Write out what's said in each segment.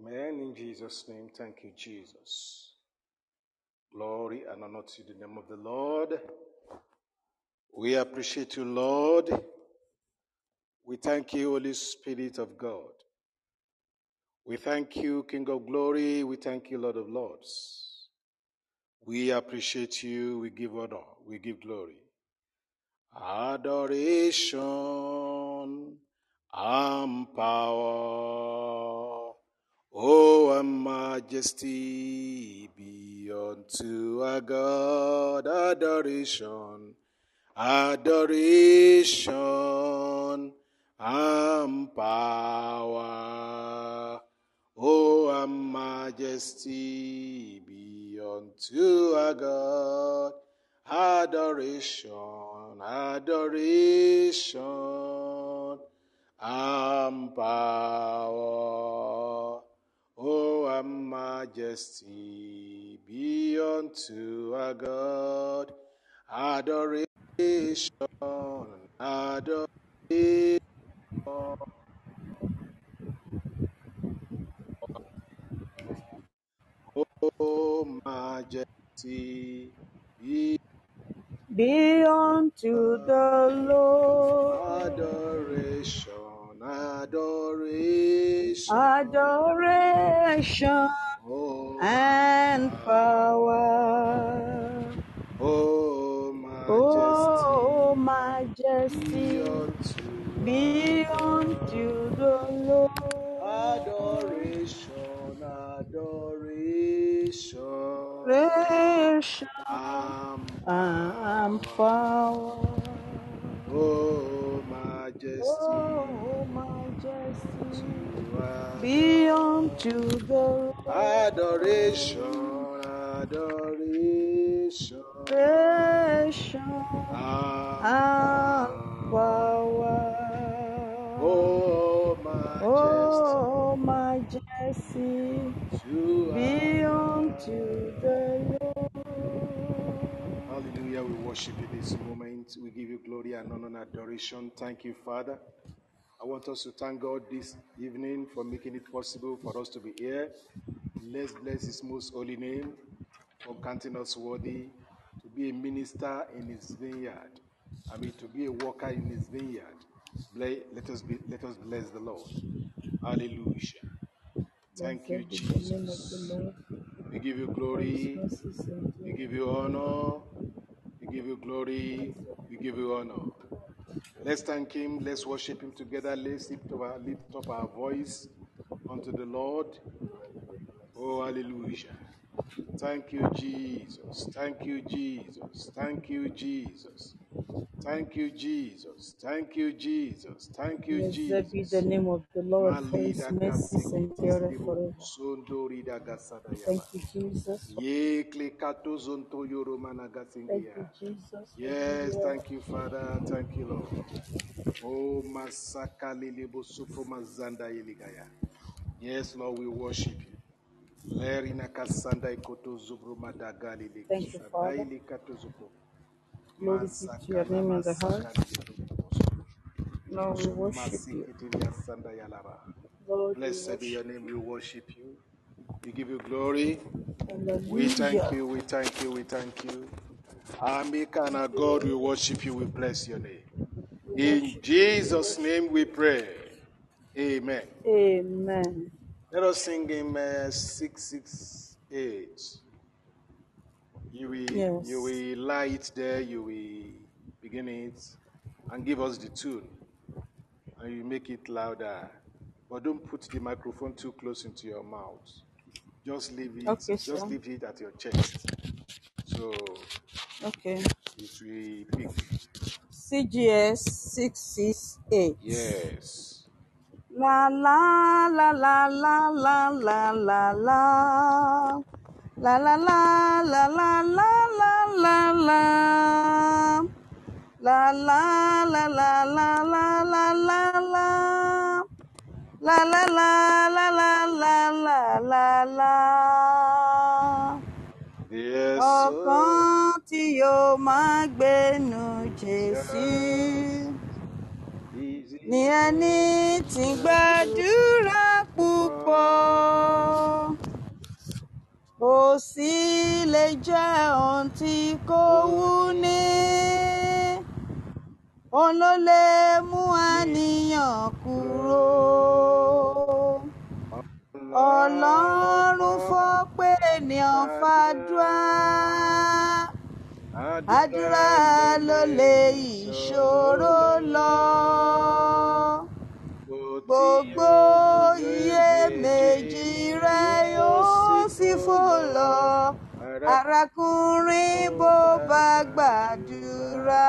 Amen. In Jesus' name, thank you, Jesus. Glory and honor to the name of the Lord. We appreciate you, Lord. We thank you, Holy Spirit of God. We thank you, King of Glory. We thank you, Lord of Lords. We appreciate you. We give honor. We give glory. Adoration and power. Oh, and majesty be unto our God. Adoration, adoration and power. Oh, and majesty be unto our God. Adoration, adoration and power. Oh, and majesty be unto our God. Adoration, adoration. Oh, majesty be Be unto the Lord adoration, adoration. adoration Oh, and power. oh, oh majesty Oh, majesty be unto the Lord. Adoration, adoration, Adoration and and power. Oh, majesty Oh, majesty to our be unto uh, the Lord. Adoration, adoration, Adoration and power. Oh, majesty Oh, majesty to uh, be unto the Lord. Hallelujah. We worship you this moment. We give you glory and honor and adoration. Thank you, Father. I want us to thank God this evening for making it possible for us to be here. Let's bless His most holy name for counting us worthy to be a minister in His vineyard. I mean, to be a worker in His vineyard. Let us, be, let us bless the Lord. Hallelujah. Thank you, Blessed be the name of the Jesus. We give you glory. We give you honor. We give you glory. We give you honor. Let's thank Him. Let's worship Him together. Let's lift up our, lift up our voice unto the Lord. Oh, hallelujah. Thank you, Jesus. Thank you, Jesus. Thank you, Jesus. Thank you, Jesus. Thank you, Jesus. Thank you, Jesus. Blessed be the name of the Lord, for his mercies endure forever. Thank you, Jesus. Ye klikato zonto yoro Thank you, Jesus. Yes, who you are. thank you, Father. Thank you, Lord. Oh, masaka lilibo mazanda iligaya. Yes, Lord, we worship you. Lerina kasanda ikoto zubru madagali Thank you, Father. Likishadaili kato zubru. Glory be to your name in the heart. Lord, we worship you. masikitilia sanda yalaba. Lord, we Blessed be your worship name. We you. worship you. We give you glory. We thank you. We thank you. We thank you. Maker and our God, we worship you. We bless your name. In. Jesus' name we pray. Amen. Amen. Let us sing in uh, 668. You will, Yes. you will lie it there, you will begin it, and give us the tune. And you make it louder. But don't put the microphone too close into your mouth. Just leave it, Okay, just sir. leave it at your chest. So Okay. it will pick. CGS 668. Yes. La la la la la la la la la. La la la la la la la la la. La la la la la la la la la. La la la la la la la la la. Yes, Ọkàn tí yóò máa gbénu Jésù ni ẹni tí ń gbàdúrà púpọ̀. Sí lè jẹ́ ohun tí kò wú ní. Òun ló lè mú àníyàn kúrò. Ọlọ́run fọ́ pé ènìyàn fàdúrà. Àdúrà ló lè ìṣòro lọ. Gbogbo iyèméjì rẹ yóò fò lọ arákùnrin bó bá gbàdúrà.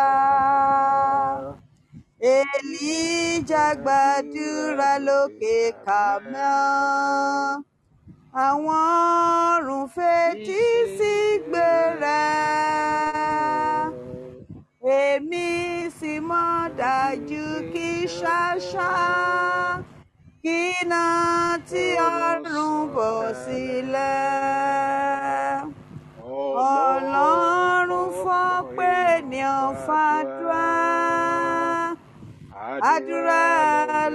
Èlíjà gbàdúrà lókè kàmọ́ àwọn ọ̀run fetí sí gbèrè èmi sì mọ̀ dájú kí ṣáṣá kí iná tí ọ̀run bọ̀ sílẹ̀. Ọlọ́run fọ́ pé ènìyàn fàdúrà àdúrà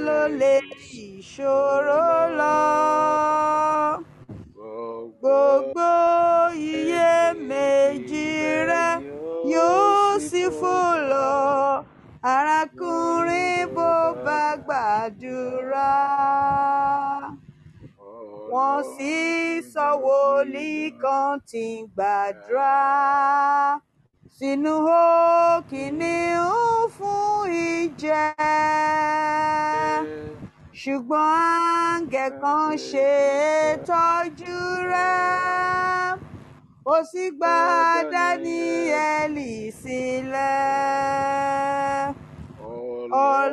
ló lè ìṣòro lọ. Gbogbo iyèméjì rẹ yóò sì fò lọ. Arákùnrin gbàdúrà wọ́n sì sọ wòlíì kan tí ń gbàdúrà. Sínú òkìníún fún ìjẹ. Ṣùgbọ́n áńgẹ̀ kan ṣe tọ́jú rẹ̀. Ó sì gba dáníẹ́lì sílẹ̀.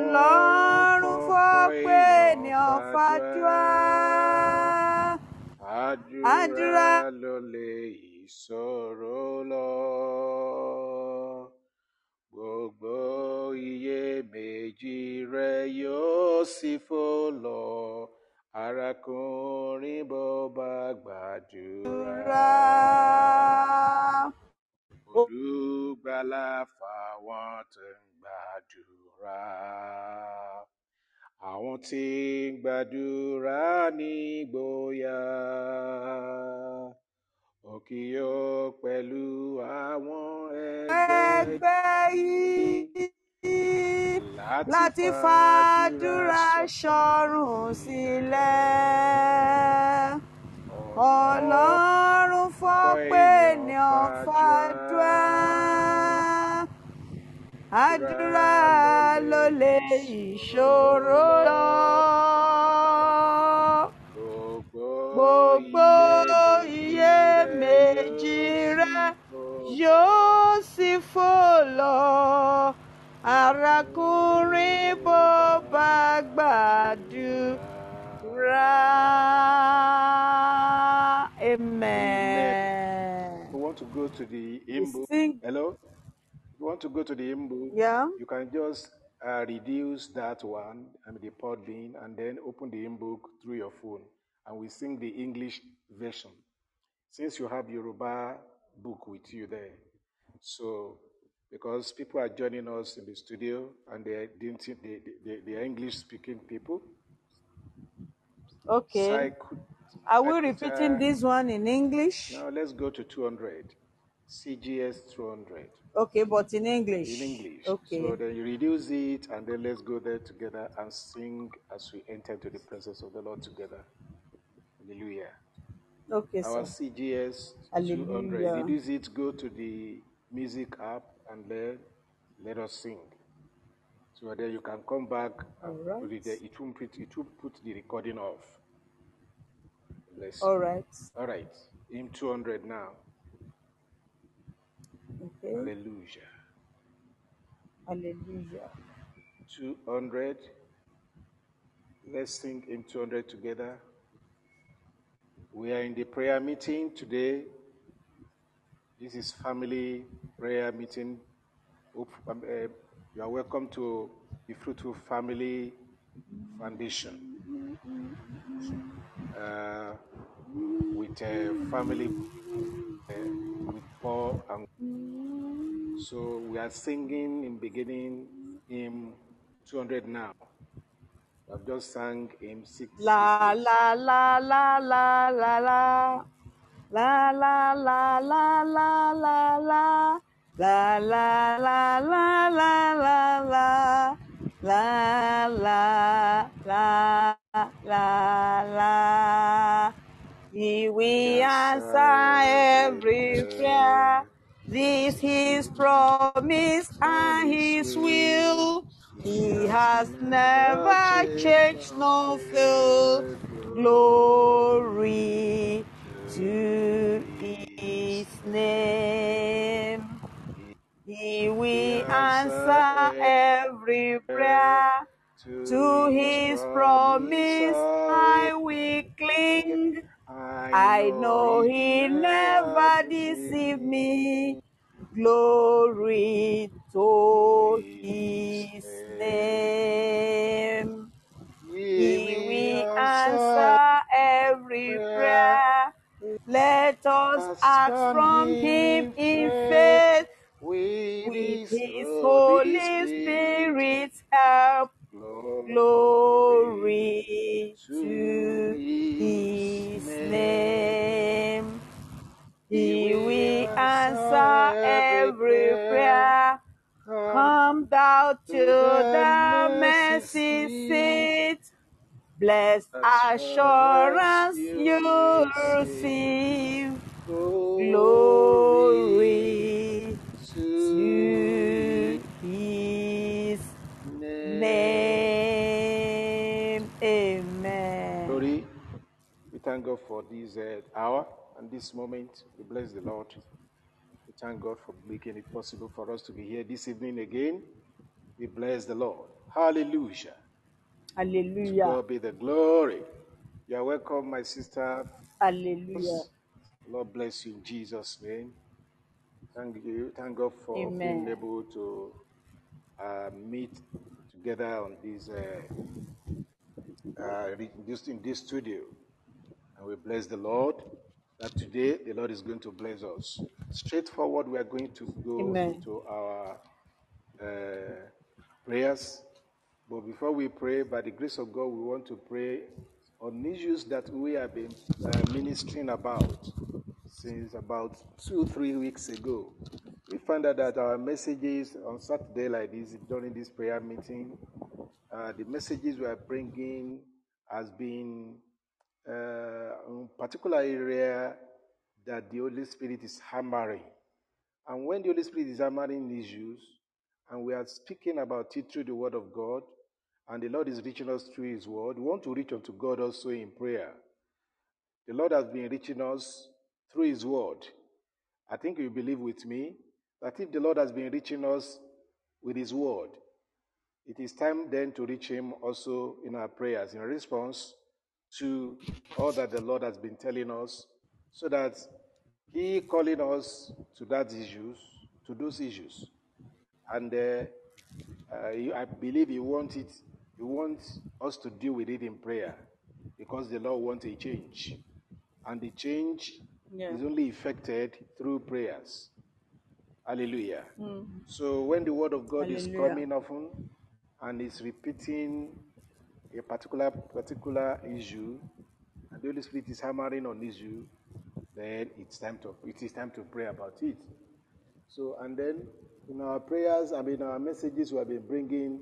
Pé fàdúrà àdúrà ló lè ìṣòro lọ. Gbogbo iyèméjì rẹ yóò sì fò lọ. Arákùnrin bó bá gbàdúrà. Olùgbàlà fáwọn tó ń gbàdúrà àwọn tí ń gbàdúrà nígboyà òkè yóò pẹ̀lú àwọn ẹgbẹ́ yìí láti fàdúrà ṣọ̀run sílẹ̀. Ọlọ́run fọ́ pé ènìyàn fàdúrà àdúrà ló lè ìṣòro lọ gbogbo iyèméjì rẹ yóò sì fò lọ arákùnrin bó bá gbàdúrà amen. We want to go to the hymn book. Hello? You want to go to the book? Yeah. You can just uh, reduce that one, I mean the Podbean, and then open the hymn book through your phone, and we sing the English version. Since you have Yoruba book with you there, so because people are joining us in the studio and they didn't they, they, they are English speaking people. So I Okay. could, Are I we repeating uh, this one in English? now let's go to 200, CGS 200 Okay, but in English. in English. Okay. So then you reduce it and then let's go there together and sing as we enter into the presence of the Lord together. Hallelujah. Okay, Our sir. CGS 200. Hallelujah. Reduce it, go to the music app and let, let us sing. So then you can come back and All put it there. It won't put, it won't put the recording off. You. All right. All right. In 200 now. Okay. Hallelujah. Hallelujah. 200. Let's sing in 200 together. We are in the prayer meeting today. This is family prayer meeting. Um, uh, you are welcome to the Fruitful Family Foundation. Uh, with a family with Paul and so we are singing in beginning hymn 200 now. I've just sang hymn 6. La la la la la la la. La la la la la la la. La la la la la la la. La la la la la. He will answer every prayer. This his promise and his will. He has never changed nor failed. Glory to his name. He will answer every prayer. To his promise I will cling. I know he never deceived me. Glory to his name. He will answer every prayer. Let us ask from him in faith with his Holy Spirit's help. Glory to his name. He will answer every prayer. Come thou to the mercy seat. Blessed assurance you receive. Glory thank God for this uh, hour and this moment. We bless the Lord. We thank God for making it possible for us to be here this evening again. We bless the Lord. Hallelujah. To Hallelujah. God be the glory. You are welcome, my sister. Hallelujah. Lord bless you in Jesus' name. Thank you. Thank God for being able to uh, meet together on this, uh, uh, in this studio. And we bless the Lord that today the Lord is going to bless us. Straightforward, we are going to go Amen. into our uh, prayers. But before we pray, by the grace of God, we want to pray on issues that we have been uh, ministering about since about two, three weeks ago. We found out that our messages on Saturday, like this, during this prayer meeting, uh, the messages we are bringing has been uh, particular area that the Holy Spirit is hammering. And when the Holy Spirit is hammering issues, and we are speaking about it through the Word of God, and the Lord is reaching us through His Word, we want to reach unto God also in prayer. The Lord has been reaching us through His Word. I think you believe with me that if the Lord has been reaching us with His Word, it is time then to reach Him also in our prayers in response to all that the Lord has been telling us, so that He calling us to that issues, to those issues, and uh, uh, I believe He wants it. He wants us to deal with it in prayer, because the Lord wants a change, and the change Yeah. is only effected through prayers. Hallelujah. Mm. So when the word of God is coming often and is repeating a particular particular issue, and the Holy Spirit is hammering on issue, then it's time to it is time to pray about it. So and then in our prayers, I mean our messages we have been bringing,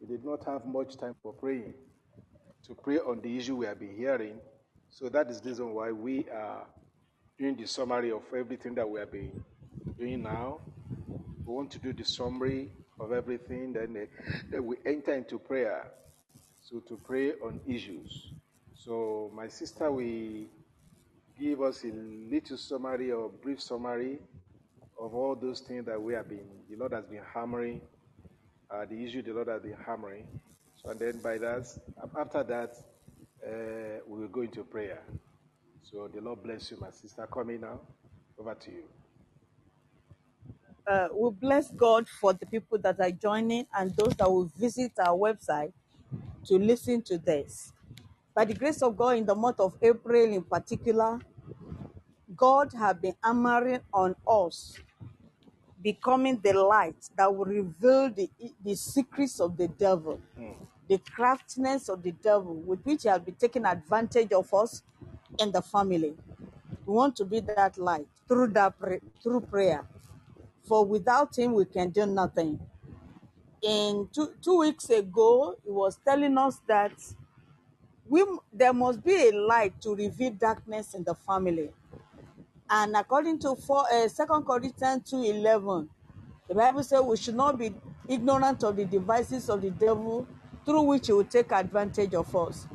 we did not have much time for praying to pray on the issue we have been hearing. So that is the reason why we are doing the summary of everything that we have been doing now. We want to do the summary of everything, then, then we enter into prayer. So to pray on issues. So my sister will give us a little summary or brief summary of all those things that we have been, the Lord has been hammering, uh, the issue the Lord has been hammering. So and then by that, after that, uh, we will go into prayer. So the Lord bless you, my sister. Coming now, over to you. uh, we bless God for the people that are joining and those that will visit our website to listen to this. By the grace of God, in the month of April in particular, God has been hammering on us, becoming the light that will reveal the, the secrets of the devil, hmm. the craftiness of the devil with which he has been taking advantage of us and the family. We want to be that light through that through prayer. For without Him, we can do nothing. In two, two weeks ago, He was telling us that we there must be a light to reveal darkness in the family. And according to four, uh, 2 Corinthians 2.11, the Bible says we should not be ignorant of the devices of the devil through which he will take advantage of us.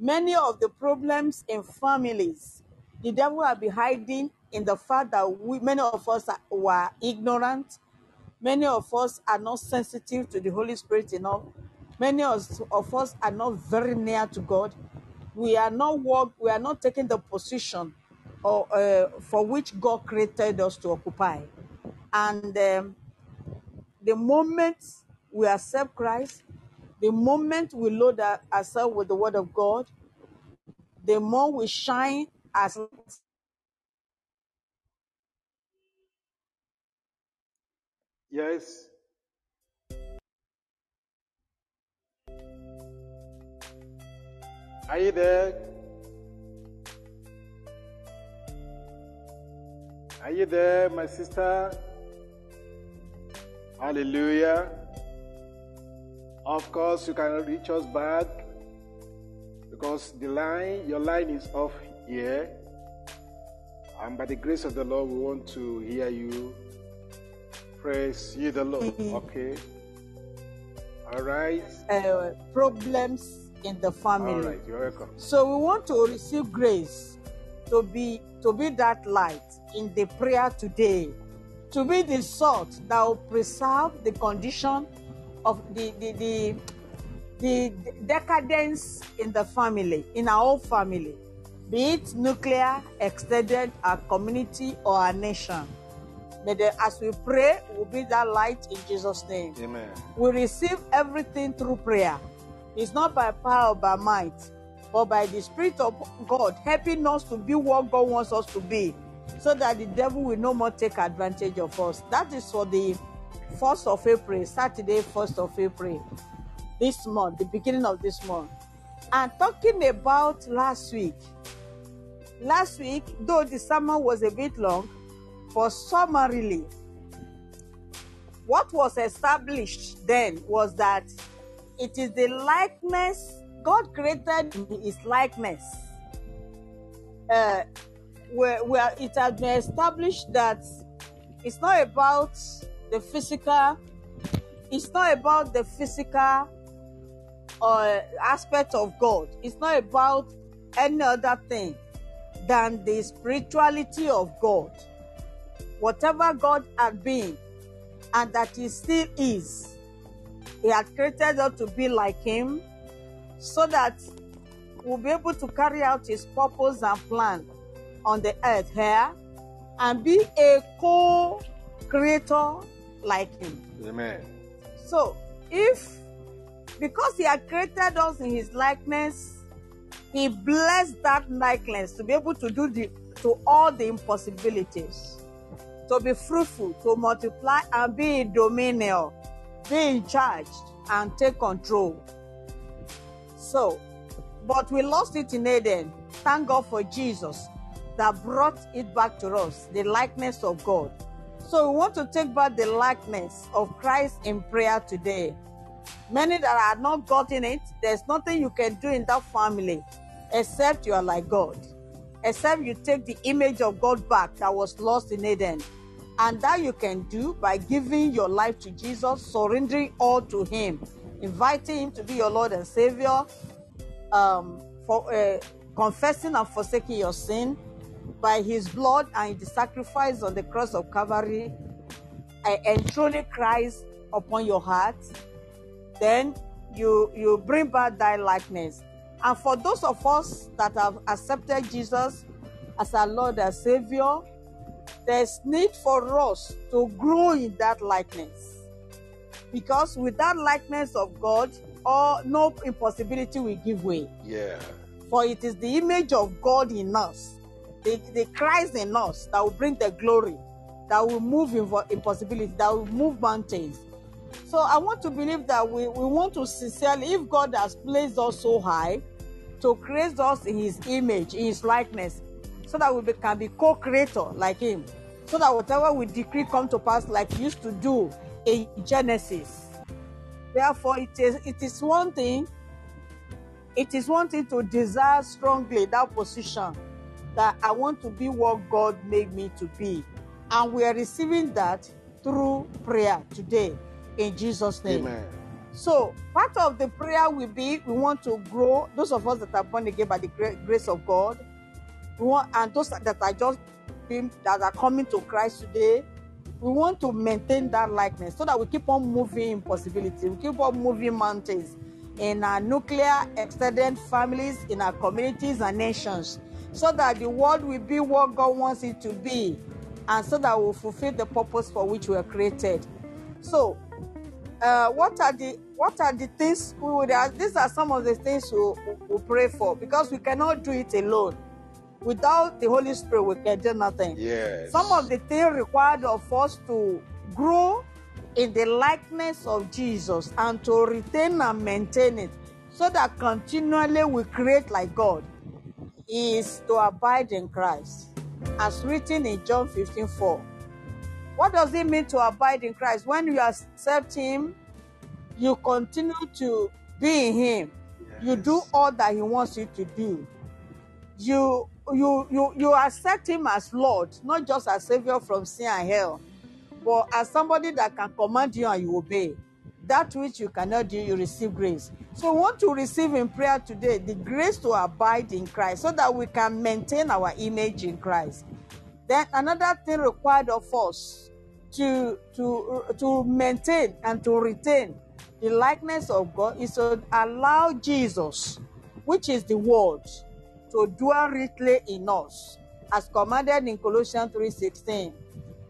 Many of the problems in families, the devil will be hiding in the fact that we, many of us are, were ignorant. Many of us are not sensitive to the Holy Spirit enough. Many of, of us are not very near to God. We are not work, we are not taking the position or, uh, for which God created us to occupy. And um, the moment we accept Christ, the moment we load ourselves with the Word of God, the more we shine as Yes. Are you there? Are you there, my sister? Hallelujah. Of course, you can reach us back because the line, your line is off here. And by the grace of the Lord, we want to hear you. Praise ye the Lord. Okay. All right. uh, problems in the family. right. You're welcome. So we want to receive grace to be to be that light in the prayer today, to be the salt that will preserve the condition of the the the, the decadence in the family, in our own family, be it nuclear, extended, our community, or our nation. May the, as we pray, we'll be that light in Jesus' name. Amen. We receive everything through prayer. It's not by power or by might, but by the Spirit of God helping us to be what God wants us to be, so that the devil will no more take advantage of us. That is for the 1st of April, Saturday, 1st of April, this month, the beginning of this month. And talking about last week, last week, though the sermon was a bit long, for summarily, what was established then was that it is the likeness God created in His likeness. Uh, where, where it has been established that it's not about the physical, it's not about the physical uh, aspect of God. It's not about any other thing than the spirituality of God. Whatever God had been, and that He still is, He had created us to be like Him so that we'll be able to carry out His purpose and plan on the earth here and be a co creator like Him. Amen. So, if because He had created us in His likeness, He blessed that likeness to be able to do the to all the impossibilities, to be fruitful, to multiply, and be in dominion, be in charge, and take control. So, but we lost it in Eden. Thank God for Jesus that brought it back to us, the likeness of God. So we want to take back the likeness of Christ in prayer today. Many that are not gotten it, there's nothing you can do in that family except you are like God. Except you take the image of God back that was lost in Eden. And that you can do by giving your life to Jesus, surrendering all to Him, inviting Him to be your Lord and Savior, um, for uh, confessing and forsaking your sin by His blood and the sacrifice on the cross of Calvary, uh, enthroning Christ upon your heart. Then you you bring back thy likeness. And for those of us that have accepted Jesus as our Lord and Savior, there's need for us to grow in that likeness. Because with that likeness of God, all no impossibility will give way. Yeah. For it is the image of God in us, the, the Christ in us that will bring the glory, that will move impo- impossibility, that will move mountains. So I want to believe that we, we want to sincerely, if God has placed us so high, to create us in his image, in his likeness, so that we be- can be co-creator like him. So that whatever we decree come to pass like he used to do in Genesis. Therefore, it is it is one thing, it is one thing to desire strongly that position that I want to be what God made me to be. And we are receiving that through prayer today in Jesus' name. Amen. So, part of the prayer will be we want to grow. Those of us that are born again by the grace of God, want, and those that are just that are coming to Christ today, we want to maintain that likeness so that we keep on moving in possibility. We keep on moving mountains in our nuclear extended families, in our communities and nations, so that the world will be what God wants it to be, and so that we'll fulfill the purpose for which we are created. So, uh, what are the what are the things we would ask? These are some of the things we we pray for because we cannot do it alone. Without the Holy Spirit, we can do nothing. Yes. Some of the things required of us to grow in the likeness of Jesus and to retain and maintain it so that continually we create like God is to abide in Christ. As written in John 15 4. What does it mean to abide in Christ? When you accept Him, you continue to be in Him. You do all that He wants you to do. You you you you accept Him as Lord, not just as Savior from sin and hell, but as somebody that can command you and you obey. That which you cannot do, you receive grace. So we want to receive in prayer today the grace to abide in Christ so that we can maintain our image in Christ. Then another thing required of us to to to maintain and to retain the likeness of God is to allow Jesus, which is the word, to dwell richly in us, as commanded in Colossians 3:16.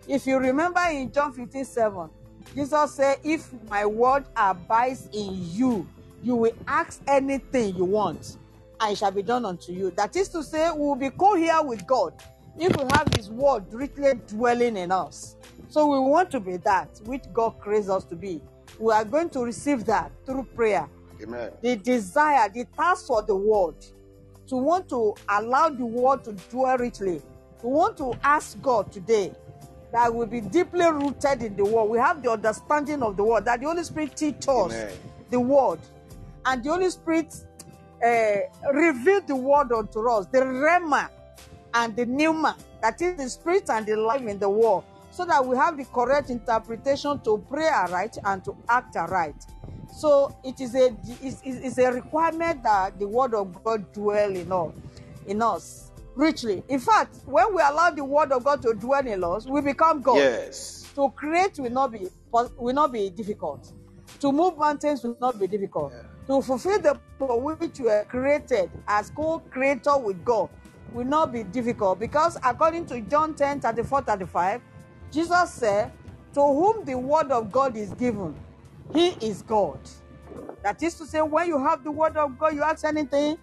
If you remember in John 15, 7, Jesus said, If my word abides in you, you will ask anything you want, and it shall be done unto you. That is to say, we will be co here with God if we have His word richly dwelling in us. So we want to be that which God creates us to be. We are going to receive that through prayer. Amen. The desire, the task for the word, to want to allow the word to dwell richly. We want to ask God today that we be deeply rooted in the word. We have the understanding of the word, that the Holy Spirit teach us the word. And the Holy Spirit uh, reveal the word unto us, the Rhema and the Pneuma, that is the spirit and the life in the word, so that we have the correct interpretation to pray aright and to act aright. So it is a it's, it's a requirement that the word of God dwell in us, in us richly. In fact, when we allow the word of God to dwell in us, we become God. Yes. To create will not be will not be difficult. To move mountains will not be difficult. Yeah. To fulfill the for which we were created as co-creator with God will not be difficult because according to John 10, 34, 35, Jesus said, To whom the word of God is given, he is God. That is to say, when you have the word of God, you ask anything,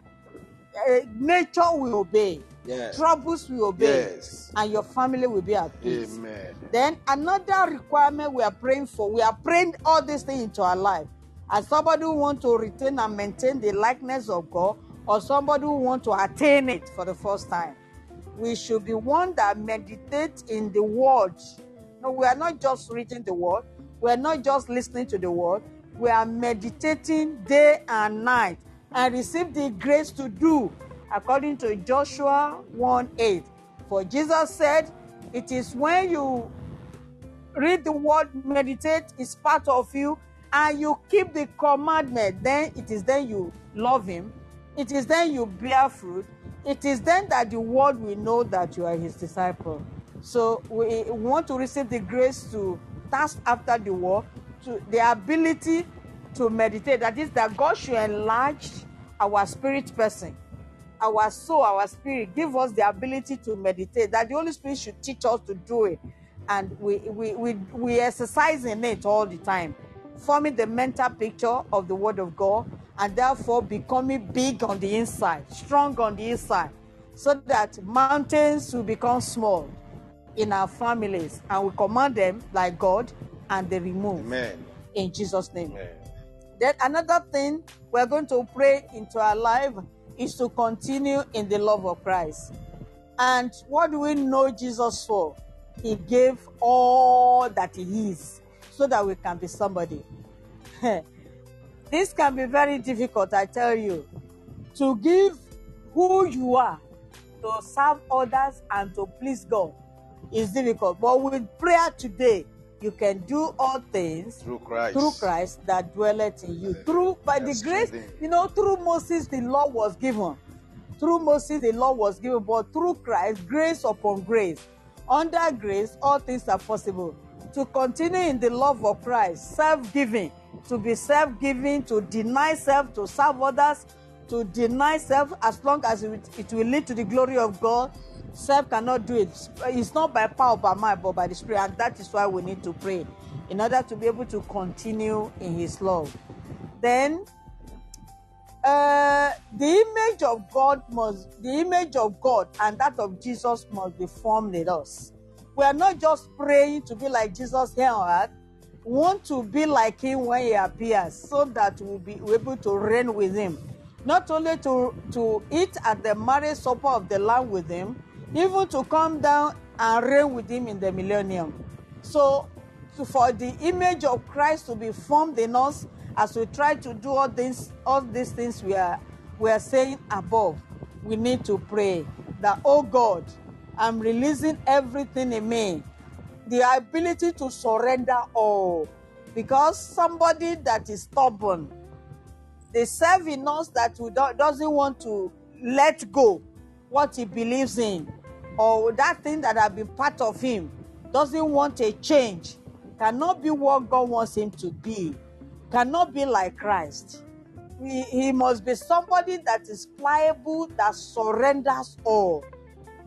uh, nature will obey, Yes. troubles will obey, Yes. and your family will be at peace. Amen. Then another requirement we are praying for, we are praying all these things into our life. As somebody who want to retain and maintain the likeness of God, or somebody who want to attain it for the first time, we should be one that meditate in the word. No, we are not just reading the word, we are not just listening to the word, we are meditating day and night and receive the grace to do according to Joshua 1 8. For Jesus said, It is when you read the word, meditate, is part of you, and you keep the commandment, then it is then you love him. It is then you bear fruit. It is then that the world will know that you are his disciple. So we want to receive the grace to task after the war to the ability to meditate. That is that God should enlarge our spirit person our soul, our spirit, give us the ability to meditate. That the Holy Spirit should teach us to do it, and we we we, we exercise in it all the time, forming the mental picture of the Word of God, and therefore becoming big on the inside, strong on the inside, so that mountains will become small in our families, and we command them like God, and they remove Amen. in Jesus' name. Amen. Then another thing we're going to pray into our life is to continue in the love of Christ. And what do we know Jesus for? He gave all that He is so that we can be somebody. this can be very difficult, I tell you. To give who you are to serve others and to please God is difficult. But with prayer today, you can do all things Through Christ. through Christ that dwelleth in you. Through by the Yes, grace, strengthen. you know, through Moses the law was given. Through Moses the law was given, but through Christ, grace upon grace. Under grace, all things are possible. To continue in the love of Christ, self-giving, to be self-giving, to deny self, to serve others, to deny self as long as it will lead to the glory of God. Self cannot do it. It's not by power, by might, but by the Spirit. And that is why we need to pray in order to be able to continue in His love. Then, uh, the image of God must, the image of God and that of Jesus must be formed in us. We are not just praying to be like Jesus here on earth. We want to be like Him when He appears, so that we'll be able to reign with Him. Not only to, to eat at the marriage supper of the Lamb with Him, even to come down and reign with Him in the millennium. So, for the image of Christ to be formed in us as we try to do all these all these things we are we are saying above, we need to pray that oh God, I'm releasing everything in me, the ability to surrender all, because somebody that is stubborn, they serve in us that we don't, doesn't want to let go what he believes in or that thing that have been part of him doesn't want a change cannot be what god wants him to be cannot be like christ. He, he must be somebody that is pliable that surrenders all.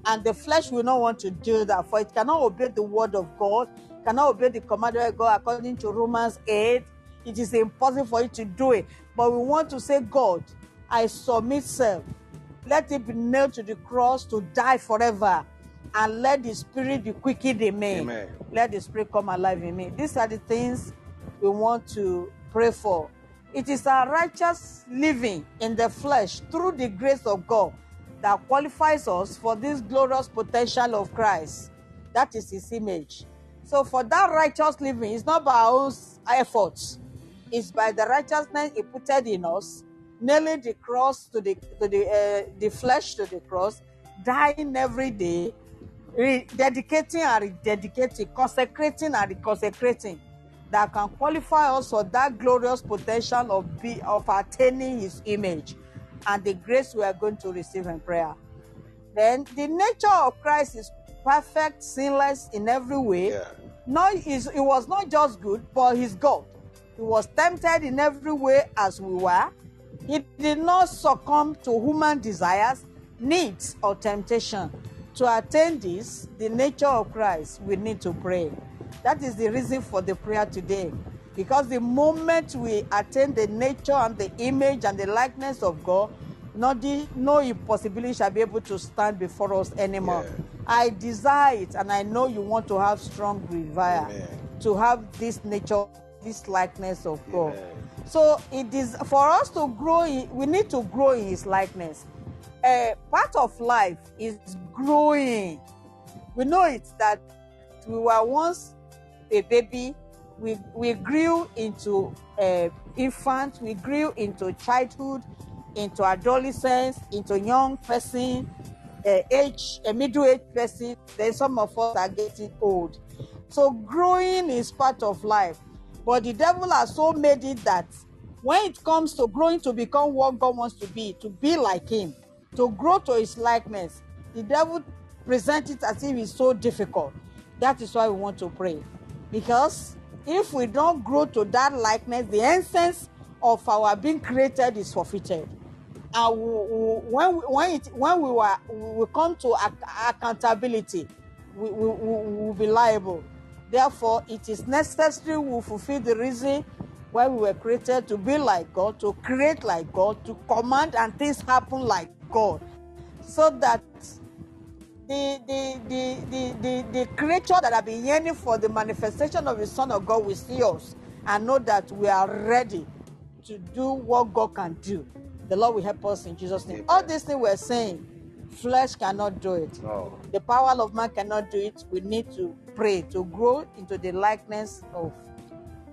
And the flesh will not want to do that for it cannot obey the word of god cannot obey the commandment of god according to romans 8 it is impossible for you to do it. But we want to say god i submit self let him be nailed to the cross to die forever. And let the spirit be quickened in me. Amen. let the spirit come alive in me. These are the things we want to pray for. It is our righteous living in the flesh through the grace of god that qualifies us for this glorious potential of christ. That is his image. So for that righteous living it's not by our own efforts. It's by the righteousness he put in us nailing the cross to the to the uh, the flesh to the cross dying every day rededicating and rededicating consecrating and reconsecrating that can qualify us for that glorious potential of be of attaining his image and the grace we are going to receive in prayer. Then the nature of christ is perfect sinless in every way. Yeah. not is it was not just good but he's god. He was tempted in every way as we were he did not succumb to human desires needs or temptation to attain this the nature of christ we need to pray that is the reason for the prayer today because the moment we attain the nature and the image and the likeness of god not the, no impossibility shall be able to stand before us anymore Yeah. i desire it and i know you want to have strong desire Amen. to have this nature this likeness of god Amen. So it is for us to grow we need to grow in his likeness. Uh, part of life is growing. We know it that we were once a baby. We we grew into uh, infant. We grew into childhood into adolescence into young person uh, age a middle aged person. Then some of us are getting old. So growing is part of life but the devil has so made it that when it comes to growing to become what god wants to be to be like him to grow to his likeness the devil presents it as if it's so difficult. That is why we want to pray. Because if we don't grow to that likeness the essence of our being created is forfeited. And when we, when it when we were we come to ac- accountability we, we we will be liable therefore it is necessary we fulfill the reason why we were created to be like god to create like god to command and things happen like god so that the the the the the, the creature that have been yearning for the manifestation of the son of god will see us and know that we are ready to do what god can do the lord will help us in jesus name all these things we're saying Flesh cannot do it. No. The power of man cannot do it. We need to pray to grow into the likeness of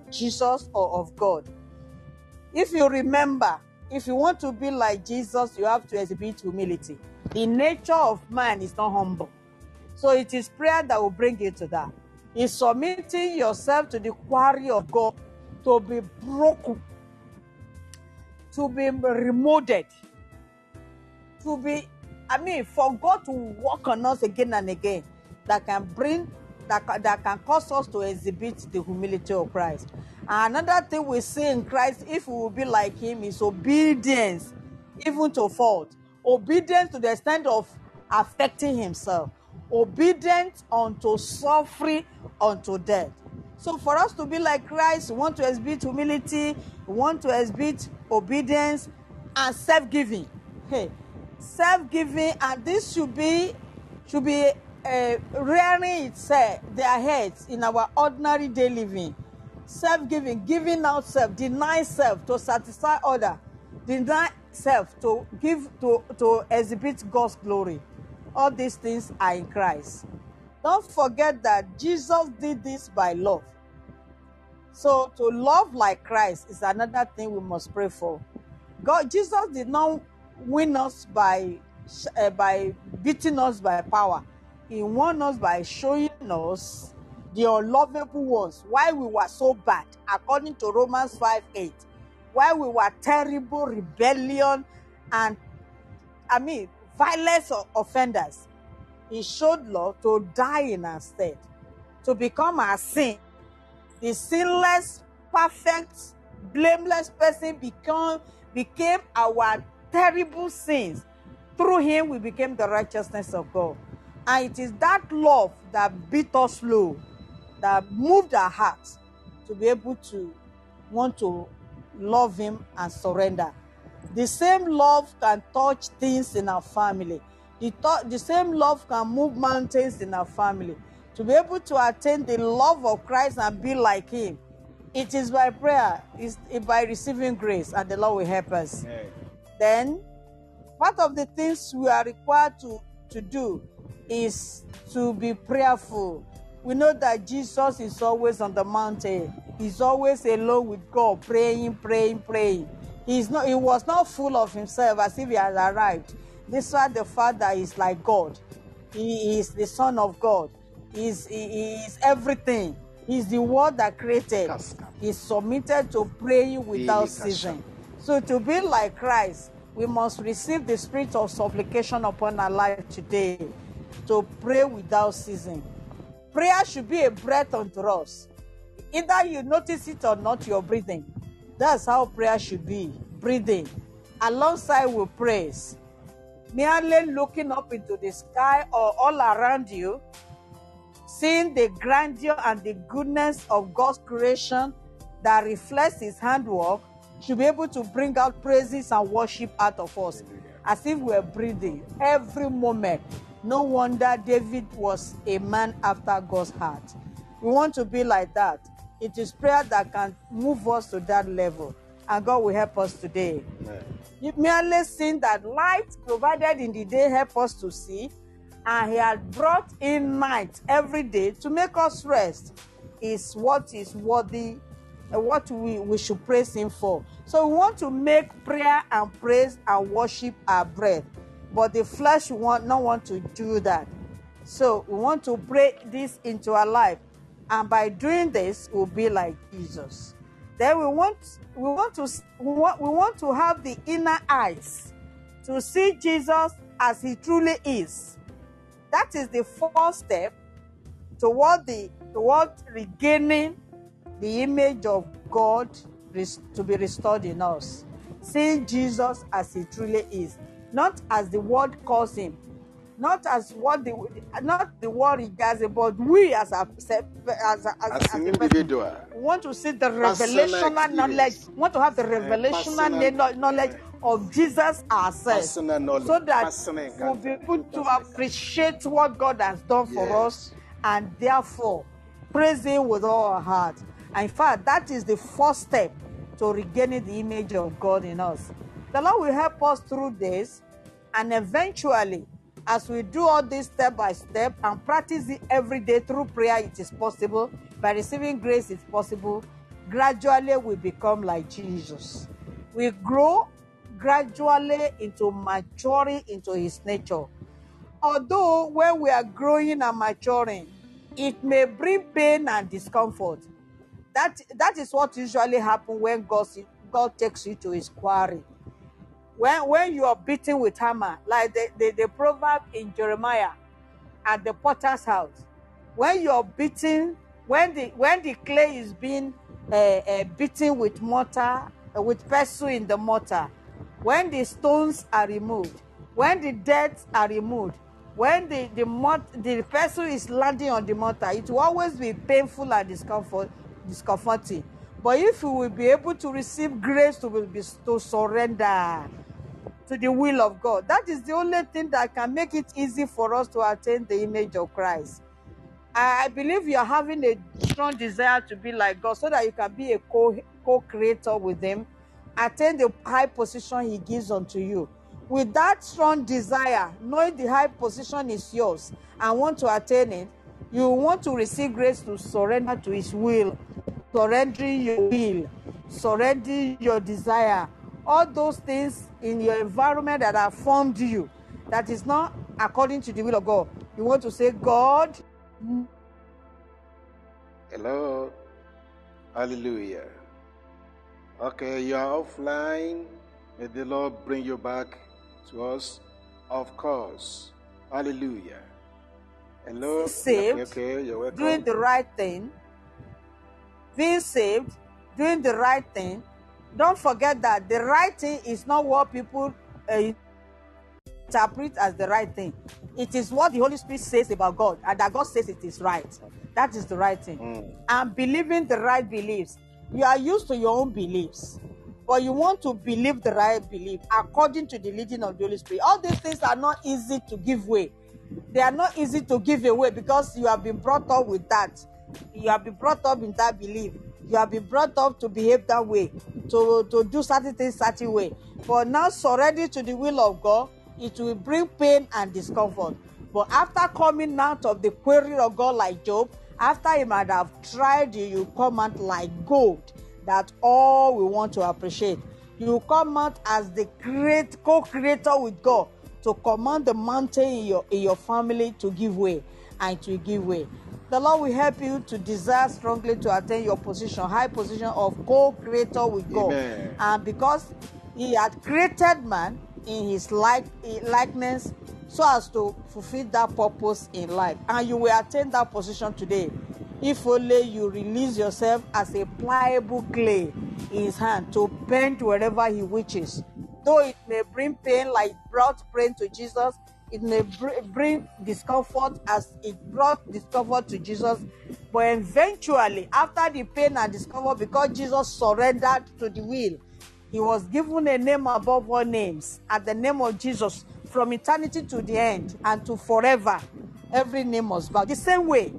Jesus or of God. If you remember, if you want to be like Jesus, you have to exhibit humility. The nature of man is not humble. So it is prayer that will bring you to that. Is submitting yourself to the quarry of God to be broken, to be remolded, to be, I mean, for God to work on us again and again that can bring, that, that can cause us to exhibit the humility of Christ. Another thing we see in Christ, if we will be like Him, is obedience, even to fault. Obedience to the extent of affecting Himself. Obedience unto suffering, unto death. So for us to be like Christ, we want to exhibit humility, we want to exhibit obedience and self-giving. Hey, self-giving, and this should be should be uh, rearing itself their heads in our ordinary day living. Self-giving, giving out self, deny self to satisfy other, deny self to give to to exhibit God's glory. All these things are in Christ. Don't forget that Jesus did this by love. So to love like Christ is another thing we must pray for. God, Jesus did not win us by uh, by beating us by power. He won us by showing us the unlovable ones why we were so bad, according to Romans 5 8. Why we were terrible, rebellion, and I mean, violence of offenders. He showed love to die in our stead, to become our sin. The sinless, perfect, blameless person become, became our terrible sins. Through him, we became the righteousness of God. And it is that love that beat us low, that moved our hearts to be able to want to love him and surrender. The same love can touch things in our family. The, th- the same love can move mountains in our family. To be able to attain the love of Christ and be like him, it is by prayer, it's by receiving grace, and the Lord will help us. Amen. Then, part of the things we are required to, to do is to be prayerful. We know that Jesus is always on the mountain. He's always alone with God, praying, praying, praying. He's not, he was not full of himself as if he had arrived. This is why the Father is like God. He is the Son of God. He he is everything. He's the word that created. He's submitted to praying without ceasing. So to be like Christ, we must receive the spirit of supplication upon our life today to pray without ceasing. Prayer should be a breath unto us. Either you notice it or not, you're breathing. That's how prayer should be breathing alongside with praise. Merely looking up into the sky or all around you, seeing the grandeur and the goodness of God's creation that reflects His handwork, should be able to bring out praises and worship out of us as if we're breathing every moment. No wonder David was a man after God's heart. We want to be like that. It is prayer that can move us to that level, and God will help us today. Amen. You merely seen that light provided in the day help us to see, and He had brought in night every day to make us rest. Is what is worthy, and what we, we should praise Him for. So we want to make prayer and praise and worship our bread, but the flesh want not want to do that. So we want to break this into our life, and by doing this, we'll be like Jesus. Then we want we want to we want, we want to have the inner eyes to see Jesus as he truly is. That is the first step toward the toward regaining the image of God to be restored in us. Seeing Jesus as he truly is, not as the world calls him, not as what the not the world regards him, but we as a as a, as, As as an person individual, want to see the revelational knowledge. Want to have the revelational personal- kno- knowledge of Jesus ourselves. So that we'll be able to appreciate what God has done for Yes. us and therefore praise Him with all our heart. And in fact, that is the first step to regaining the image of God in us. The Lord will help us through this, and eventually As we do all this step by step and practice it every day through prayer, it is possible. By receiving grace, it's possible. Gradually, we become like Jesus. We grow gradually into maturing into his nature. Although when we are growing and maturing, it may bring pain and discomfort. That, that is what usually happens when God, God takes you to his quarry. When, when you are beaten with hammer, like the, the, the proverb in Jeremiah at the potter's house, when you're beaten, when the, when the clay is being uh, uh, beaten with mortar, uh, with pestle in the mortar, when the stones are removed, when the dirt are removed, when the the, mort- the pestle is landing on the mortar, it will always be painful and discomfort, discomforting. But if you will be able to receive grace to, be, to surrender to the will of God, that is the only thing that can make it easy for us to attain the image of Christ. I believe you are having a strong desire to be like God so that you can be a co co-creator with Him, attain the high position He gives unto you. With that strong desire, knowing the high position is yours and want to attain it, you want to receive grace to surrender to His will, surrendering your will, surrendering your desire, all those things in your environment that have formed you, that is not according to the will of God. You want to say, God, Hello. Hallelujah. Okay, you are offline. May the Lord bring you back to us. Of course. Hallelujah. Hello. Saved, Okay, okay, you're welcome. doing the right thing, being saved, doing the right thing. Don't forget that the right thing is not what people uh, interpret as the right thing. It is what the Holy Spirit says about God, and that God says it is right. That is the right thing. Mm. And believing the right beliefs. You are used to your own beliefs, but you want to believe the right belief according to the leading of the Holy Spirit. All these things are not easy to give way. They are not easy to give away because you have been brought up with that. You have been brought up in that belief. You have been brought up to behave that way, to, to do certain things certain way. But now surrender to the will of God, it will bring pain and discomfort. But after coming out of the query of God like Job, after he might have tried you, you come out like gold. That all we want to appreciate. You come out as the great co-creator with God to command the mountain in your in your family to give way and to give way. The Lord will help you to desire strongly to attain your position, high position of co-creator with God. Amen. And because He had created man in His like likeness, so as to fulfill that purpose in life, and you will attain that position today. If only you release yourself as a pliable clay in His hand to bend wherever He wishes. Though it may bring pain, like it brought pain to Jesus, it may br- bring discomfort as it brought discomfort to Jesus. But eventually, after the pain and discomfort, because Jesus surrendered to the will, he was given a name above all names. At the name of Jesus, from eternity to the end and to forever, every name must bow. The same way,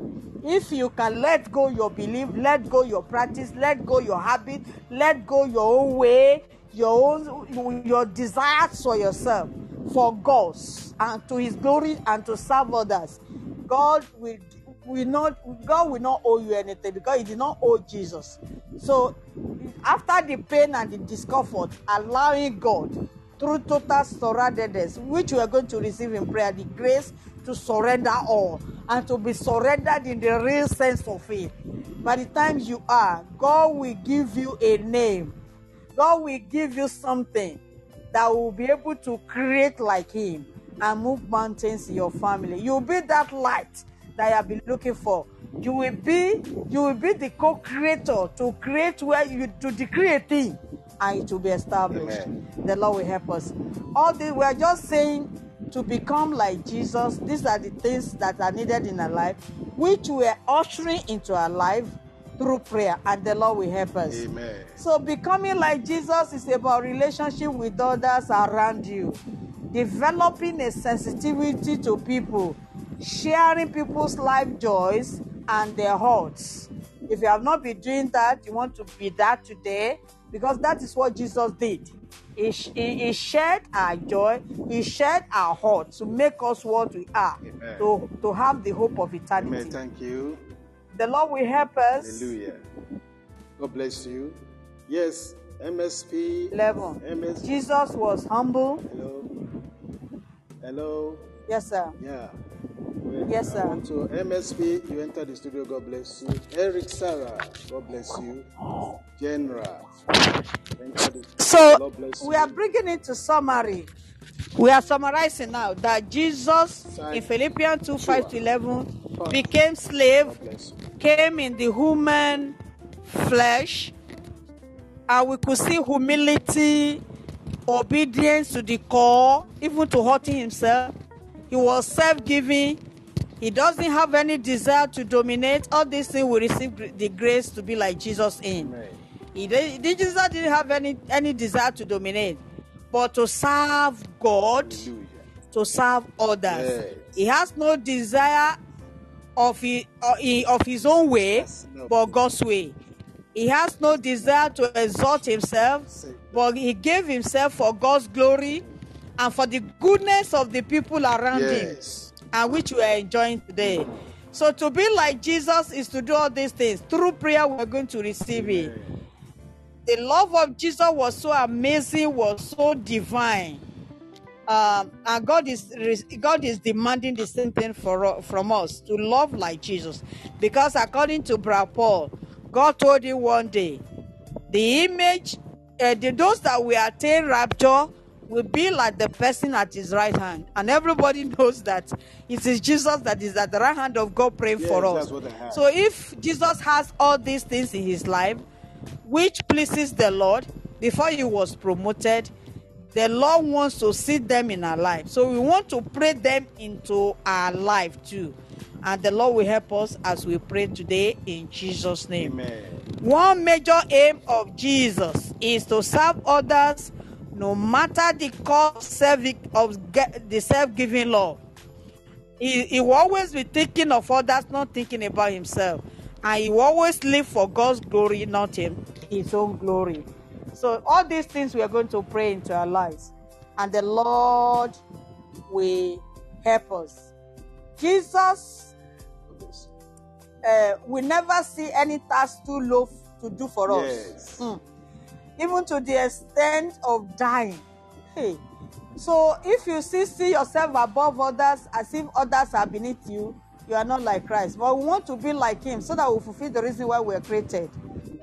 if you can let go your belief, let go your practice, let go your habit, let go your own way, your own your desires for yourself, for God's and to His glory and to serve others, God will will not God will not owe you anything because He did not owe Jesus. So after the pain and the discomfort, allowing God through total surrenderness, which we are going to receive in prayer, the grace to surrender all and to be surrendered in the real sense of it. By the time you are, God will give you a name. God will give you something that will be able to create like Him and move mountains in your family. You'll be that light that you have been looking for. You will be you will be the co-creator to create where you to decree a thing and it will be established. Amen. The Lord will help us. All this we are just saying to become like Jesus. These are the things that are needed in our life, which we are ushering into our life through prayer, and the Lord will help us. Amen. So becoming like Jesus is about relationship with others around you, developing a sensitivity to people, sharing people's life joys and their hurts. If you have not been doing that, you want to be that today because that is what Jesus did. He, he, he shared our joy, He shared our heart to make us what we are, Amen. to, to have the hope of eternity. Amen. Thank you. The Lord will help us. Hallelujah. God bless you. Yes, MSP. 11. MS. Jesus was humble. Hello. Hello. Yes, sir. Yeah. Yes, sir. to MSP. You enter the studio. God bless you. Eric Sarah. God bless you. General. So we are bringing it to summary. We are summarizing now that Jesus in Philippians 2 5 to 11 became slave, God bless you. Came in the human flesh, and we could see humility, obedience to the core, even to hurting himself. He was self giving. He doesn't have any desire to dominate. All these things we receive the grace to be like Jesus in. He did, Jesus didn't have any any desire to dominate, but to serve God, Hallelujah. to serve others. Yes. He has no desire of his, uh, of his own way, but God's way. He has no desire to exalt himself, but he gave himself for God's glory and for the goodness of the people around him and which we are enjoying today. So to be like Jesus is to do all these things. Through prayer, we're going to receive it. The love of Jesus was so amazing, was so divine. Um, and God is God is demanding the same thing for from us to love like Jesus, because according to Brother Paul, God told him one day, the image, uh, the, those that will attain rapture will be like the person at his right hand, and everybody knows that it is Jesus that is at the right hand of God praying Yes, for us. that's what I have. So if Jesus has all these things in his life, which pleases the Lord, before he was promoted, the Lord wants to see them in our life. So we want to pray them into our life too. And the Lord will help us as we pray today in Jesus' name. Amen. One major aim of Jesus is to serve others no matter the cost self- of the self-giving love. He, he will always be thinking of others, not thinking about himself. And he will always live for God's glory, not him, his own glory. So all these things we are going to pray into our lives. And the Lord will help us. Jesus uh, we never see any task too low to do for us. Yes. Mm. Even to the extent of dying. Hey. So if you see, see yourself above others as if others are beneath you, you are not like Christ. But we want to be like Him so that we fulfill the reason why we are created.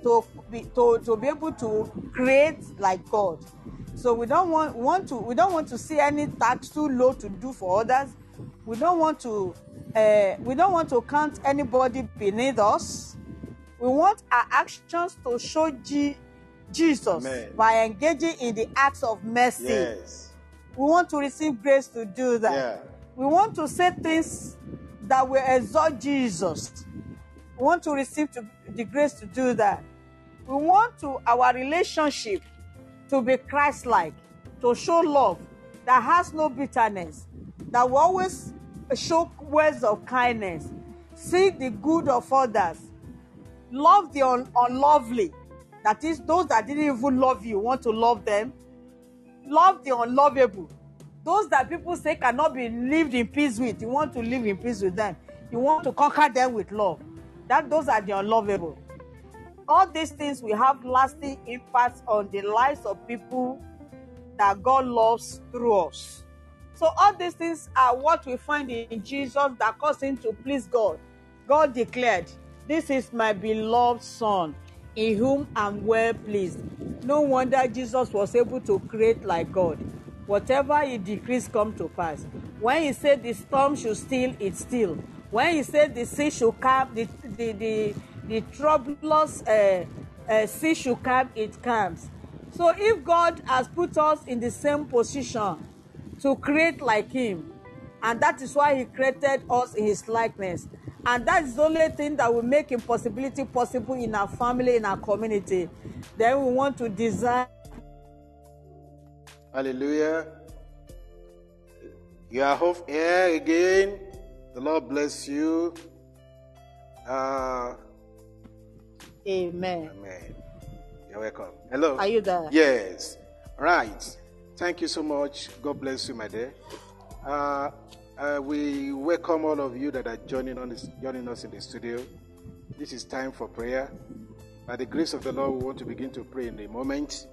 To be to, to be able to create like God. So we don't want want to we don't want to see any tax too low to do for others. We don't want to uh, we don't want to count anybody beneath us. We want our actions to show G- Jesus Amen. by engaging in the acts of mercy. Yes. We want to receive grace to do that. Yeah. We want to say things that will exalt Jesus. We want to receive to, the grace to do that. We want to our relationship to be Christ-like, to show love that has no bitterness, that will always show words of kindness, seek the good of others, love the un- unlovely. That is, those that didn't even love you, want to love them. Love the unlovable. Those that people say cannot be lived in peace with, you want to live in peace with them. You want to conquer them with love. That those are the unlovable. All these things will have lasting impacts on the lives of people that God loves through us. So all these things are what we find in Jesus that cause him to please God. God declared, This is my beloved son, in whom I'm well pleased. No wonder Jesus was able to create like God. Whatever he decrees come to pass. When he said the storm should still, it still. When he said the sea should calm, the the the, the troublous uh, uh, sea should calm, it calms. So if God has put us in the same position to create like him and that is why he created us in his likeness and that is the only thing that will make impossibility possible in our family in our community then we want to desire Hallelujah. You are off air again. The Lord bless you. Uh, Amen. Amen. You're welcome. Hello. Are you there? Yes. Right. Thank you so much. God bless you, my dear. Uh, uh, we welcome all of you that are joining, on this, joining us in the studio. This is time for prayer. By the grace of the Lord, we want to begin to pray in a moment.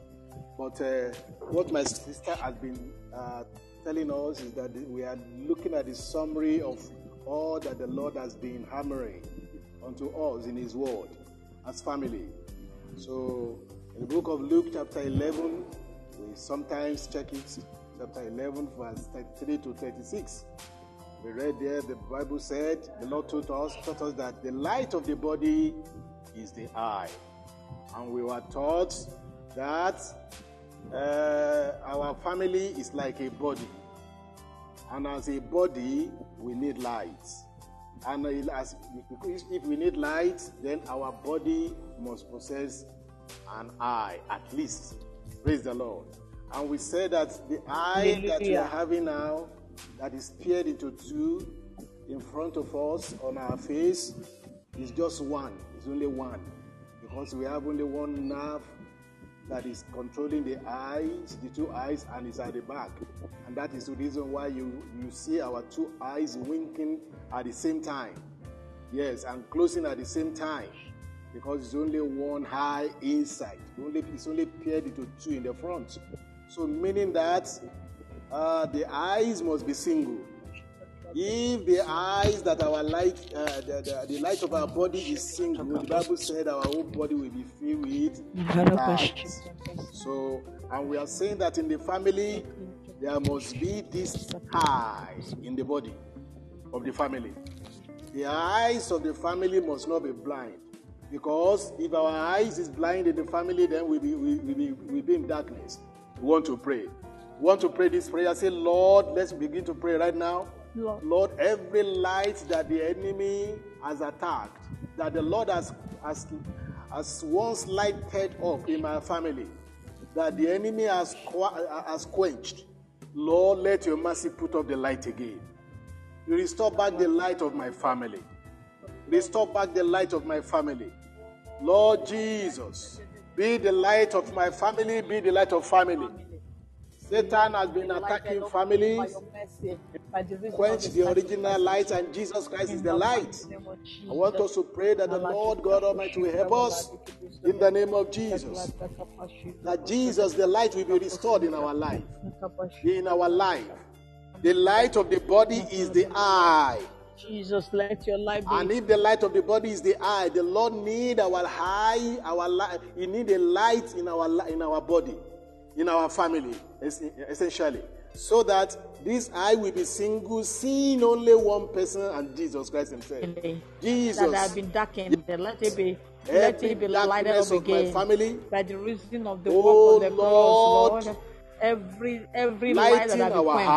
But uh, what my sister has been uh, telling us is that we are looking at the summary of all that the Lord has been hammering unto us in His Word as family. So, in the book of Luke, chapter 11, we sometimes check it, chapter 11, verse 33 to 36. We read there, the Bible said, the Lord taught us, taught us that the light of the body is the eye. And we were taught that uh, our family is like a body. And as a body, we need light. And as, if we need light, then our body must possess an eye, at least. Praise the Lord. And we say that the eye that we are having now, that is peered into two in front of us on our face, is just one. It's only one. Because we have only one nerve that is controlling the eyes, the two eyes, and it's at the back. And that is the reason why you, you see our two eyes winking at the same time. Yes, and closing at the same time. Because it's only one eye inside. Only, it's only paired into two in the front. So meaning that uh, the eyes must be single. If the eyes that our light, uh, the, the, the, light of our body is single, the Bible said our whole body will be filled with light. So, and we are saying that in the family, there must be this eye in the body of the family. The eyes of the family must not be blind. Because if our eyes is blind in the family, then we be, we, we, be, we be in darkness. We want to pray. We want to pray this prayer. Say, Lord, let's begin to pray right now. Lord. Lord, every light that the enemy has attacked, that the Lord has, has, has once lighted up in my family, that the enemy has, has quenched, Lord, let your mercy put up the light again. You restore back the light of my family. Restore back the light of my family. Lord Jesus, be the light of my family, be the light of family. Satan has been attacking families. Quench the original light, and Jesus Christ is the light. I want us to pray that the Lord God Almighty will help us in the name of Jesus. That Jesus, the light, will be restored in our life. In our life. The light of the body is the eye. Jesus, let your light be. And if the light of the body is the eye, the Lord need our eye, our light. He need a light in our in our body in our family, essentially, so that this eye will be single, seeing only one person and Jesus Christ Himself. Jesus. That have been darkened, let it be. Let it be lighted up again family, by the reason of the oh, work of the Lord, cross, Lord. Every every light that been our quenched,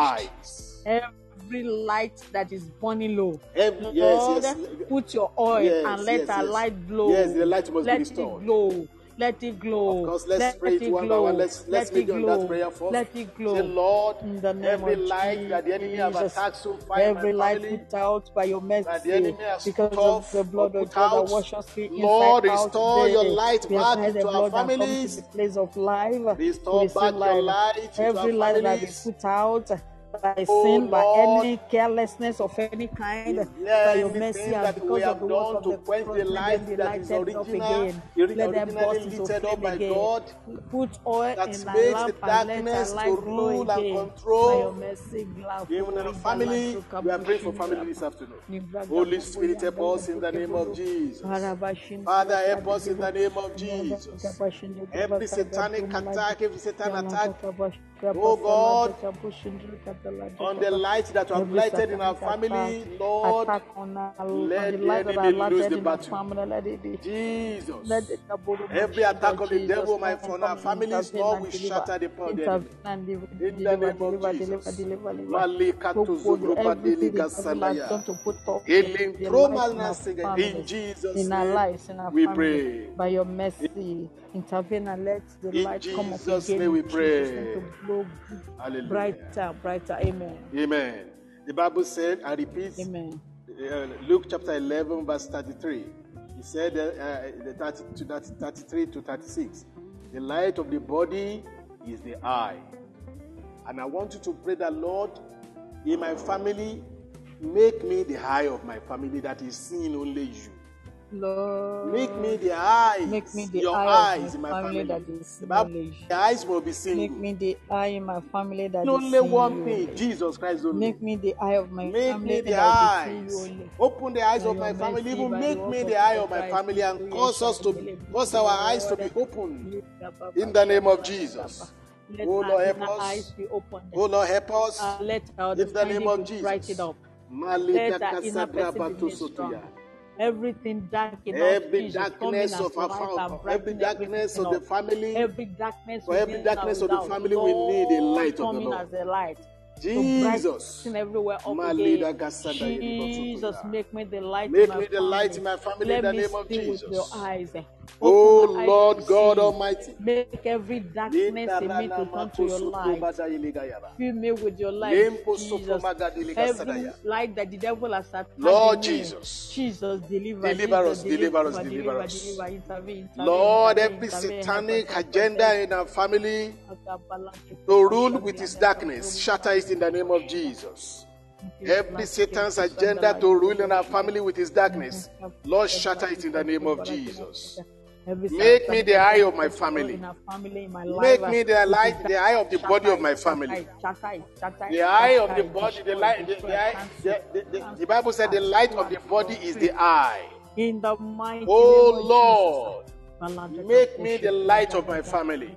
eyes. every light that is burning low, Every, Lord, yes, yes. put your oil Yes, and let yes, our yes. light glow. Yes, the light must be let restored. it glow. Let it glow. Of course, let's let pray it it one by glow. one. Let's let's let it make on glow. that prayer first. Let it glow. Say, Lord, In the name every light that the enemy have Jesus, attacked so far Every light put out by your mercy that the enemy has because of the blood of God that washes us Lord, restore your light back to our blood and come to families. place of life. Restore back your life. light Every light that been put out by Oh, sin, by any carelessness of any kind, by your mercy and because of have the work of to the quench cross, the light that is lighted up again. Let them burst into up by again. God? Put oil that in makes lamp the and let our darkness to rule and control. By your mercy, Even in the family, we are praying for family this afternoon. Holy Spirit, help us in the name of Jesus. Father, help us in the name of Jesus. Every satanic attack, every satanic attack, oh God, on the light that Every lighted in our family, Lord, attack on, our, on let the the light that are enemy lose the battle. Jesus. Every attack of the devil my, on our families, Lord, we shatter the power of the enemy. Intervene and deliver, In the name of Jesus. deliver, deliver. Malika to Look for the- Zubruba everything Deliga the devil has Sandaya. done to Healing the Troma light in our Nasiga. In Jesus' name, lives, in our we pray. By your mercy, intervene and let the In light come up Jesus' again. name we Jesus' pray. to Hallelujah. brighter, brighter. Amen. Amen. The Bible said, I repeat, Amen. uh, Luke chapter 11, verse 33. He said uh, uh, the 30 to 30, 33 to 36. The light of the body is the eye. And I want you to pray that, Lord, in my family, make me the eye of my family that is seeing only you. Lord, Make me the eyes. Make me the your eye eyes in my family family. that is The Bible- the eyes will be seen. Make me the eye in my family that is only one thing. Jesus Christ only. Make me the eye of my Make family me the that will be eyes. seeing you only. Open the eyes of my family. Even make me the eye of my family and cause us to cause our eyes to be open. In the name of Jesus. Let Oh, Lord, help us. eyes be opened. Oh Lord, help us. Uh, let our In the name of Jesus. Write it up. Malika Let our inner kasadra person be made batusotoya. strong. Everything dark in Every Jesus, darkness of our family, every darkness of the family, Every darkness, For every darkness of the family, we need a light of the Lord. as a light. Jesus. everywhere up again. Jesus, make me the light Make in my me the light in my family Let in the name of see with Jesus. your eyes. Oh Open my eyes Lord God. Almighty. Make every darkness in me to turn to your light. Fill me with your light, Jesus. Every light that the devil has attacked Lord. Jesus. Jesus, deliver, Deliver us, deliver us, deliver, us. deliver, intervene, intervene, Lord, every satanic help us, help us, agenda in our family to rule with its darkness, shatter it in the name of Jesus. Every Satan's agenda to rule in our family with his darkness, Lord, shatter it in the name of Jesus. Make me the eye of my family. Make me the light, the eye of the body of my family. The eye of the body, the light, the, the, eye, the, Bible said the light of the body is the eye. In the mighty Oh Lord. Make me the light of my family.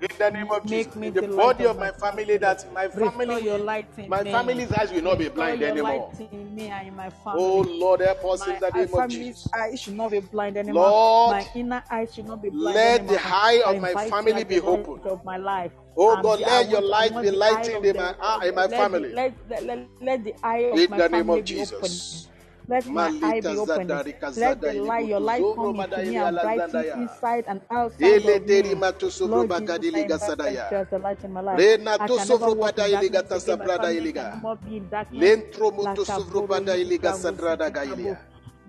In the name of Make Jesus, me the body of my family, that my family, your light in my family's eyes will not be blind anymore. in me and in my. Oh Lord, help us in the uh, name of family's Jesus. eyes should not be blind anymore. Lord, my inner eyes should not be blind let the eye of my family be open. Of my life. Oh God, let your light be lighting in my- in my family. Let, let, let, the eye of In my the name family of be Jesus. open. Let my eye be Malita open. Let the light, your light come into me and brighten inside and outside of me. Lord Jesus, I invite gasadaya. you as the light in my life. I can never walk in darkness again. My family can more be in darkness. Lentro mutu Laka sovro boro badaili yiki bravo gasadrada siki gailia. bravo.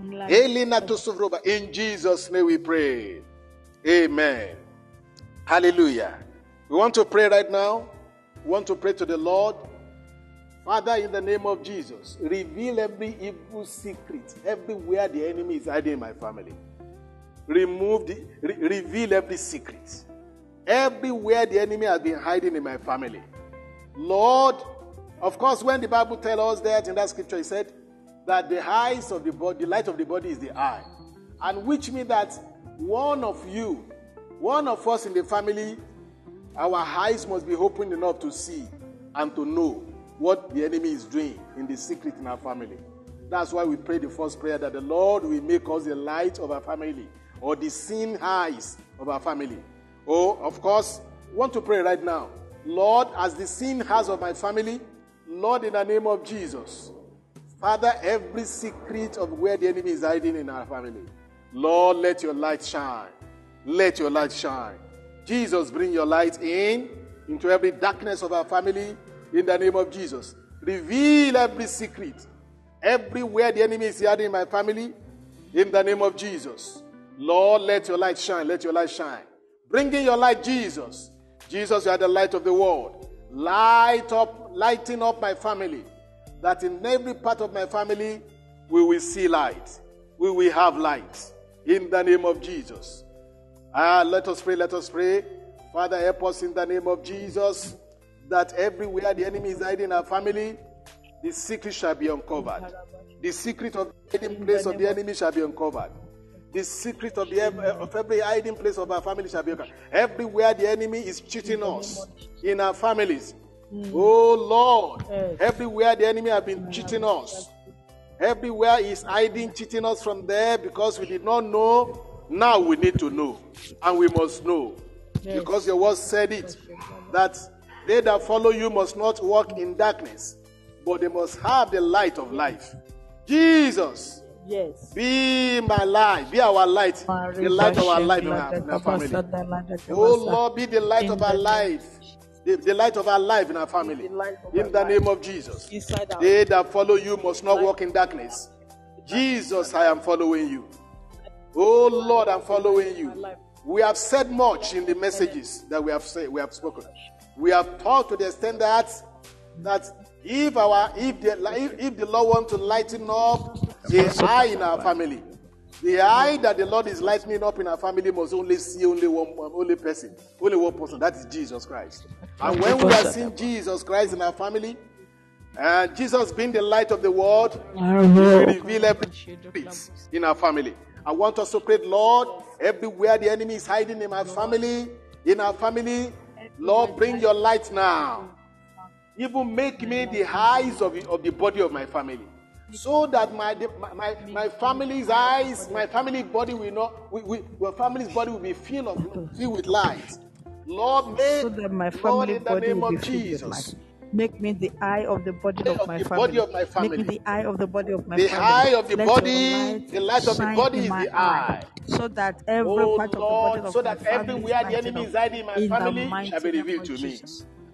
Mla- Elina to sovro ba- In Jesus' name we pray. Amen. Hallelujah. We want to pray right now. We want to pray to the Lord. Father, in the name of Jesus, reveal every evil secret everywhere the enemy is hiding in my family. Remove the, re- reveal every secret. Everywhere the enemy has been hiding in my family. Lord, of course, when the Bible tells us that in that scripture, it said that the eyes of the body, the light of the body is the eye. And which means that one of you, one of us in the family, our eyes must be open enough to see and to know what the enemy is doing in the secret in our family. That's why we pray the first prayer that the Lord will make us the light of our family or the seeing eyes of our family. Oh, of course, want to pray right now. Lord, as the seeing eyes of my family, Lord, in the name of Jesus, Father, every secret of where the enemy is hiding in our family, Lord, let your light shine. Let your light shine. Jesus, bring your light in into every darkness of our family in the name of Jesus. Reveal every secret, everywhere the enemy is hiding in my family in the name of Jesus. Lord, let your light shine. Let your light shine. Bring in your light, Jesus. Jesus, you are the light of the world. Light up, lighting up my family. That in every part of my family, we will see light. We will have light. In the name of Jesus. Ah, let us pray, let us pray. Father, help us in the name of Jesus that everywhere the enemy is hiding in our family, the secret shall be uncovered. The secret of the hiding place of the enemy shall be uncovered. The secret of, the, eh, of every hiding place of our family shall be uncovered. Everywhere the enemy is cheating us in our families. Oh Lord, everywhere the enemy has been cheating us. Everywhere is hiding, cheating us from there because we did not know. Now we need to know. And we must know. Because your word said it that they that follow you must not walk in darkness, but they must have the light of life. Jesus, Yes. be my light, be our light, the light of our life in our, in our family. Oh Lord, be the light of our life, the, the light of our life in our family. the light of In the name of Jesus. They that follow you must not walk in darkness. Jesus, I am following you. Oh Lord, I'm following you. We have said much in the messages that we have said, we have spoken. We have taught to the extent that that if our if the if, if the Lord want to lighten up the eye in our family, the eye that the Lord is lightening up in our family must only see only one, only person, only one person. That is Jesus Christ. And when we are seeing Jesus Christ in our family, and Jesus being the light of the world, will reveal everything in our family. I want us to pray, Lord, everywhere the enemy is hiding in my family, in our family, Lord, bring your light now. Even make me the eyes of the, of the body of my family. So that my, my, my family's eyes, my family body will not, we, we, my family's body will be filled, of, filled with light. Lord, make, so that my Lord, in the body name will be of Jesus. Make me the eye of the body of of my family. body of my Make me the eye of the body of my The family. The eye of the Let body, the light of the body is the eye. So that every Oh part of the body of so that everywhere the enemy is hiding in my family shall be revealed to me.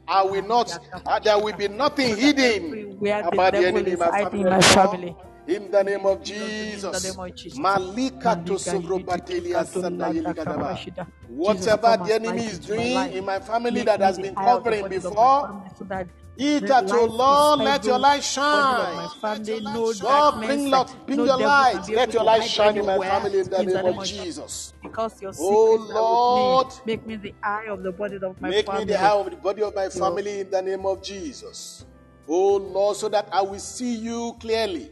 I will not, uh, there will be nothing So hidden about the enemy in my family. my family. In the name of Jesus. name of Jesus. Malika to Malika sovro yidi batelia kika to sanda lada yeli kadaba. Whatever the enemy is doing in my family that has been covering body of my before, family so that it the at oh Lord, let your light shine. my family. No Lord, darkness, bring, Lord, bring your light. Let your light shine in my family in the name of Jesus. Because your Oh. Lord, Make me the eye of the body of my family. Make me the eye of the body of my family in the name of Jesus. Oh Lord, so that I will see you clearly.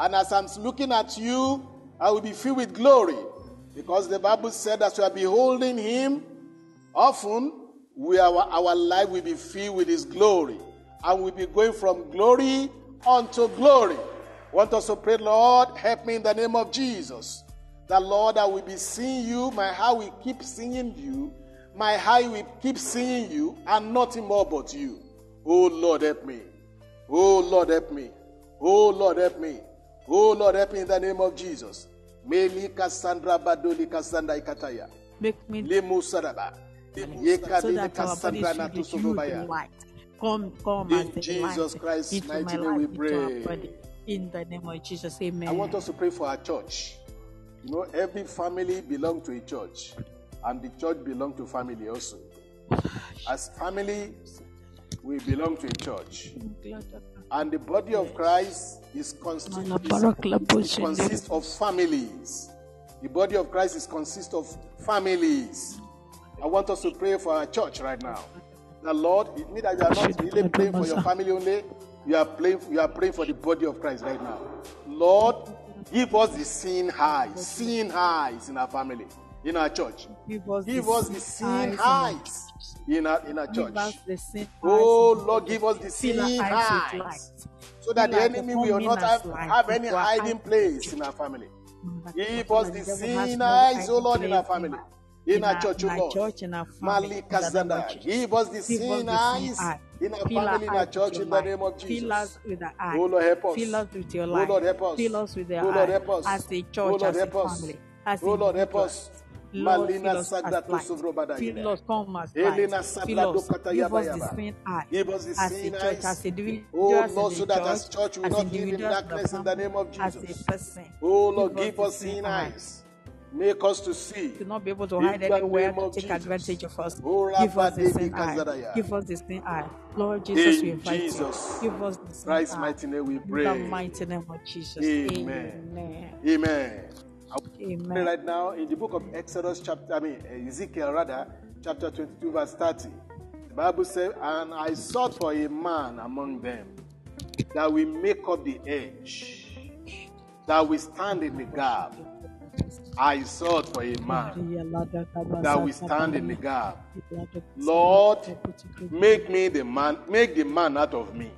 And as I'm looking at you, I will be filled with glory. Because the Bible said, as we are beholding him, often we our, our life will be filled with his glory. And we'll be going from glory unto glory. Want us to pray, Lord, help me in the name of Jesus. That Lord, I will be seeing you, my heart will keep singing you, my eye will keep seeing you, and nothing more but you. Oh Lord, help me. Oh Lord, help me. Oh Lord, help me. Oh Lord, help me in the name of Jesus. Meli Cassandra Badoli Cassandra Ikataya. Make me Lemu Saraba. so that our body Cassandra is filled Natu with you, the Sovobaya. light. Come, come In as Jesus light Christ's into mighty my name life, we pray. body. In the name of Jesus, amen. I want us to pray for our church. You know, every family belongs to a church, and the church belongs to family also. As family, we belong to a church, and the body of Christ is, consti- is, is consists of families. The body of Christ is consists of families. I want us to pray for our church right now. The Lord, it means that you are not really praying for your family only. You are praying, you are praying for the body of Christ right now. Lord, give us the seeing eyes, seeing eyes in our family, in our church. Give us Give the us the seeing seeing eyes in eyes our in our church. the Oh. Lord, give us the seeing oh, eyes with eyes, so that the enemy will not have, have any hiding place in our family. Give us the seeing eyes, oh Lord, in our family, in our church, oh Lord. church, in our family, Malik in the name Kazanda, give us the seeing eyes in our Fill family, in our church, in the name of Jesus. Fill us with the eye. Oh Lord, help us. Fill us with your Oh light. Lord, help us. Fill us with your Oh eye. Lord, help us. As a oh, church, Oh Lord, as a family, as Oh Lord, help us. Lord, Malina us Sagda as light. Fill us, come as Elena light. Sabla Fill us. Dokata Give us the Yaba. eye. Give us the As a church, eyes. as individuals Oh Lord, so that as church, church will not live in individuals in the darkness in the name of Jesus. Oh Lord, Give us give the us seeing eyes. Make us to see. to not be able to In hide anywhere to take Jesus. advantage of us. Oh, Give us the same eye. Give us the same eye. Lord Jesus, we invite Jesus you. Give us the same Christ's eye. mighty name we In the pray. mighty name of Jesus. Amen. Amen. Amen. Amen. right now in the book of Exodus, chapter, I mean, eh, Ezekiel rather, chapter 22, verse 30. The Bible says, And I sought for a man among them that will make up the edge, that will stand in the gap. I sought for a man that will stand in the gap. Lord, make me the man, make the man out of me.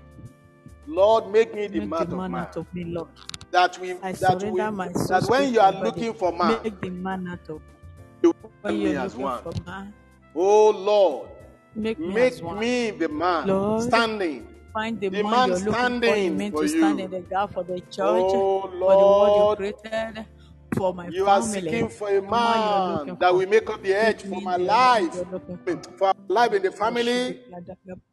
Lord, make me the Make man the of man man. out of me, Lord. That we I that we surrender my soul. that when you are looking for man, make the man out of you when me as one. for man, Oh Lord, make me make me the man Lord, standing. Find the, The man, man you're looking for. You standing meant for to stand in the gap for the church, Oh for the world you created. For my You are seeking for a man man that will make up the edge for my life, for. for life in the oh, family,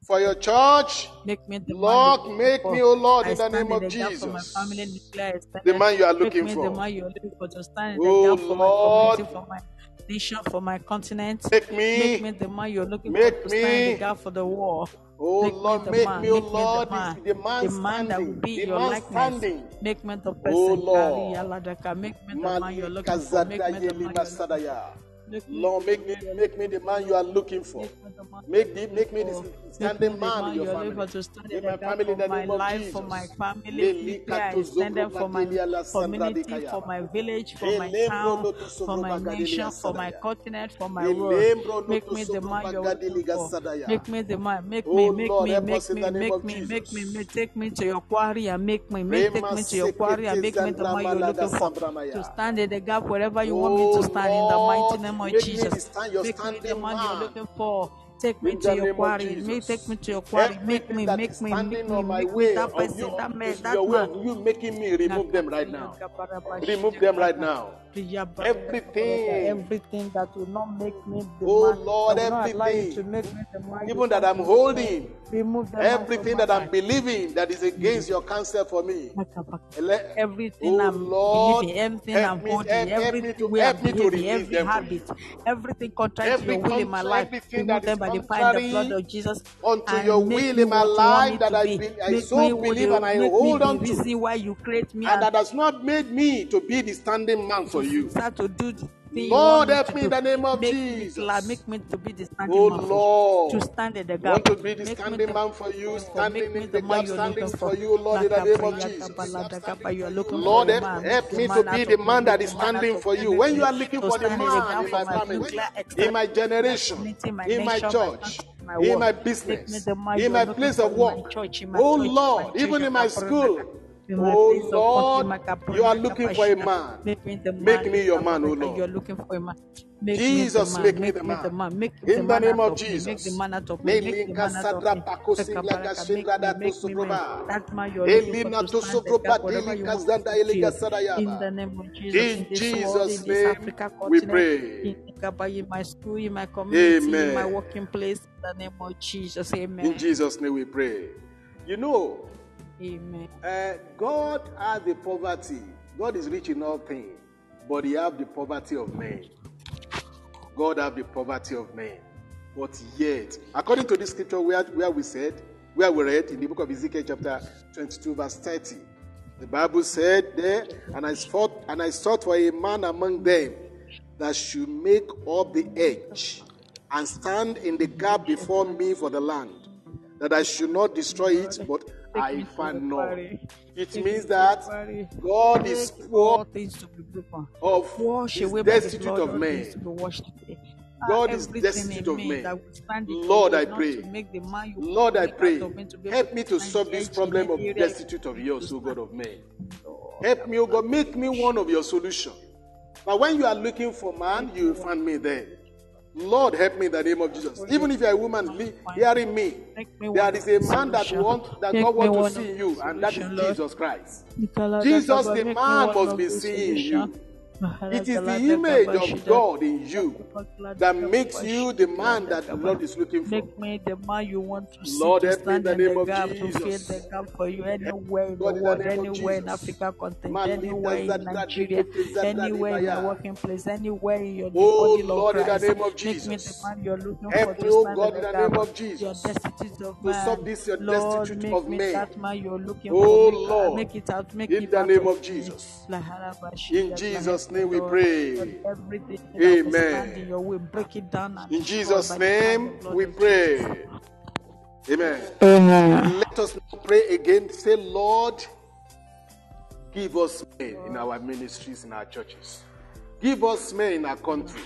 for your church. Make me the Lord, you're make me, oh Lord, I in the name of the gap for my Jesus. family, declare I stand The man you are looking me the man you're looking for to stand Oh for Lord. my community, for my nation, for my continent. Make Make me me, the man you're looking Make for to stand in the gap for the war. Oh Make Lord, the make man, me, oh make me the Lord, man, the, the man the man that will be the your man likeness. standing. Make me the oh person. Oh Lord. Make me the man you're looking for. Make me the man you're looking for. Make me Lord, make me, make me the man you are looking for. Make me the man Make me looking the for. standing Make me man in your family. for to stand In in my family, in the name of life, for my family. I stand up for my Zobrogadelia la Sandra de community, for my village, for my town, for my nation, for my continent, for my world. Make me the man you're looking for. Make me the man. Make Oh me, make me, make us in me, make me, make me, take me to your quarry and make me, make, take me to your quarry and make me the man you're looking for. To stand in the gap wherever you want me Oh to stand in the mighty Lord, name of make me Jesus. stand, your Make me the standing man you're looking for. Take me In to your quarry. Make, take me to your quarry. Make me, make me, make me, make me that person, that man, that man. you making me remove them right now. Remove them right now. Everything. Everything that will not make me the Oh man, Lord, that will not allow you to everything. make me the man Even that I'm holding. Everything that I'm believing that is mm. against your counsel for me. Everything Oh I'm Lord, believing, everything I'm holding, help, help me every to way I'm help to behaving, release every habit, everything contrary to your will in my life, everything remove them by the the blood of Jesus unto your will in my what you want me life that I, be. I so believe and I hold on to, why you create me and and that has not made me to be the standing man for you. start to do Lord, help me in the name of Make me glad, Jesus. make me to be the standing Oh man for you, to stand in the gap. want to be the standing the man for you, standing me in the the gap, standing for for. you, Lord, in the name of Jesus. kapaladakapa, You're looking for Lord, help, man. help Make the me to be the man that is the man out standing for you. When you are looking for the stand in the man in my family, in my generation, in my church, in my business, in my place for of work. church, in my Oh church, in my Lord, even in my school. Oh place of country, Lord, you are looking for a man. Make me the man me your man, oh Ikabaka, you're looking for a man. Make Jesus, me make the man, me make the me the man. man, make the In the name of me, make the Jesus. man out of me, make the man out of me. pakosinga Sakaparaka, gashindra make me, to make me, man. soproba. That man you're looking for Elina to to stand the gap, soproba you want to. In the name of Jesus, in In this world, in Jesus' name we pray. in my school, in my community, in my Amen. working place, in the name of Jesus. In Jesus' name we pray. You know, Amen. uh, God has the poverty. God is rich in all things, but He have the poverty of men. God have the poverty of men. But yet, according to this scripture where, where we said, where we read in the book of Ezekiel chapter 22, verse 30, the Bible said there, and I sought, and I sought for a man among them that should make up the edge and stand in the gap before me for the land, that I should not destroy it, but I found none. It means that God is poor all things to be broken. of Wash away the destitute of all things to men. be washed away. Ah, God is destitute of men. that will stand in Lord, I pray. to make the man you Lord, I pray. out of me to be able Help me to solve this problem of destitute of yours, O God of men. Help me, O God, make me one of your solution. But when you are looking for man, you will find me there. Lord, help me in the name of Jesus. Even if you are a woman hearing me, there is a man that want that God want to see you, and that is. Jesus Christ. Jesus, the man, must be seeing you. It is the image of God in you that makes you the man that the Lord is looking for. Make me the man you want to see Lord, to me in the name the of to fill the gap for you anywhere in the the world, anywhere in Africa continent, anywhere in Nigeria, anywhere in dibaya. working place, anywhere in your Oh body Lord, in the name of Make me the Jesus. man you're looking for Help to me, oh stand God, in the name of Your Jesus. destitute of To solve man. this your Lord, destitute of me that man you're looking Oh for. Make, Lord, make it out, make in it the name of. Jesus. In Bashida, Jesus' name we pray. Lord, everything that will stand in Amen. your way, break it down and In Jesus' by the power and name we pray. Amen. Amen. Let us pray again. Say, Lord, give us men in our ministries, in our churches. Give us men in our country.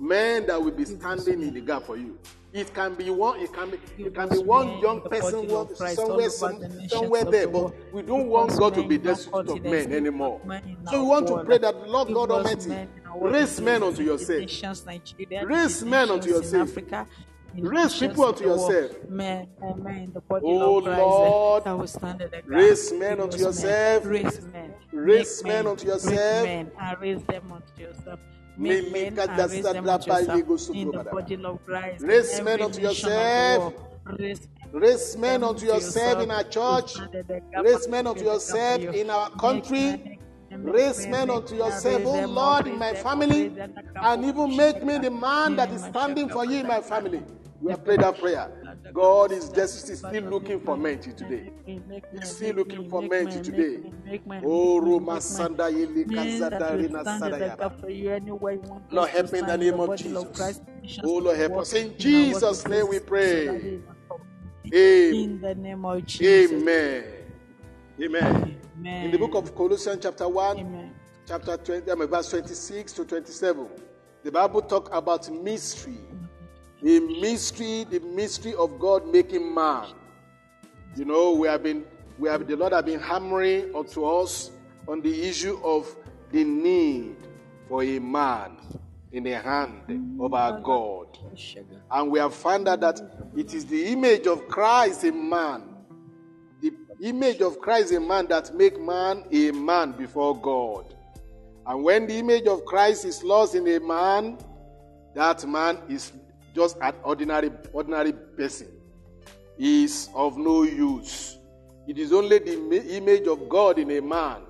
Men that will be standing in the gap for you. It can be one. It can be. It can be one young person body one- of Christ all somewhere, some, somewhere there, but we don't want God to be destitute of men anymore. us men in So we want to pray that Lord God Almighty men in our working raise men unto yourself. nations, Nigeria, in Raise men unto yourself. Africa. in the Raise people unto yourself. Men, amen, the body Oh, of Christ eh, Lord, that will stand in the gap. raise men unto Raise yourself. Raise men. Raise men unto Raise yourself. men and raise them unto yourself. Me- Make me men ka- and raise them unto yourself ye- go- so- in the body of Christ. Raise men unto nation of the yourself. Raise men unto yourself in our church. stand in the gap Raise men unto fill the gap yourself in our country. Raise men- unto yourself, raise oh Lord, in my family, raise them up, and even make me the man that is standing for you in my family. We have prayed that prayer. God is just is still looking for men today. He's still looking for men till today. Oh, Roma Sanda Yeli Kazada Rina Sadayaba. Lord, help in the name of Jesus. Oh, Lord, help us. In Jesus' name we pray. Amen. In the name of Jesus. Amen. Amen. Amen. In the book of Colossians, chapter 1, Amen. chapter 20, I mean, verse 26 to 27, the Bible talk about mystery. A mystery, the mystery of God making man. You know, we have been, we have the Lord have been hammering unto us on the issue of the need for a man in the hand of our God. And we have found out that it is the image of Christ in man. The image of Christ in man that make man a man before God. And when the image of Christ is lost in a man, that man is just an ordinary, ordinary person. Is of no use. It is only the image of God in a man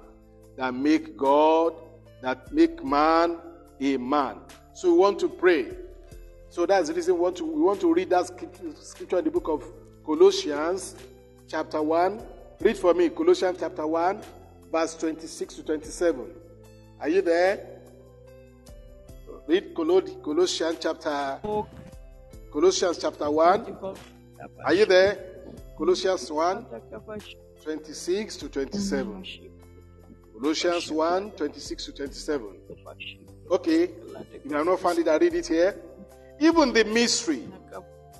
that make God, that make man a man. So we want to pray. So that's the reason we want to, we want to read that scripture in the book of Colossians, chapter 1. Read for me, Colossians chapter 1, verse 26 to 27. Are you there? Read Colossians chapter Colossians chapter 1. Are you there? Colossians 1, 26 to 27. Colossians 1, 26 to 27. Okay. If you have not found it, I read it here. Even the mystery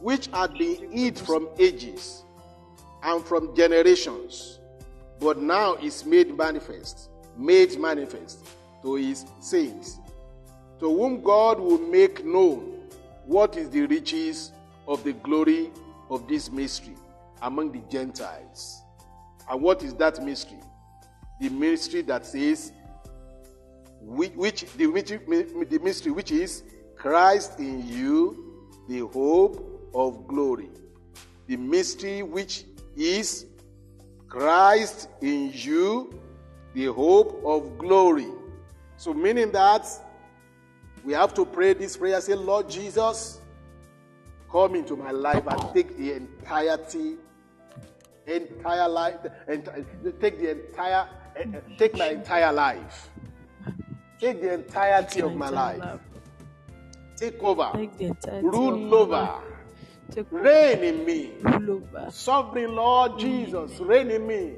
which had been hid from ages and from generations, but now is made manifest, made manifest to his saints, to whom God will make known what is the riches of the glory of this mystery among the Gentiles. And what is that mystery? The mystery that says, which, which the, the mystery which is Christ in you, the hope of glory. The mystery which is Christ in you, the hope of glory. So, meaning that we have to pray this prayer say, Lord Jesus, come into my life and take the entirety, entire life, enti- take the entire, eh, eh, take my entire life. Take the entirety of my life. Take over. Take the entirety of Rule over. Reign in me. rule over. Sovereign Lord Jesus, reign in me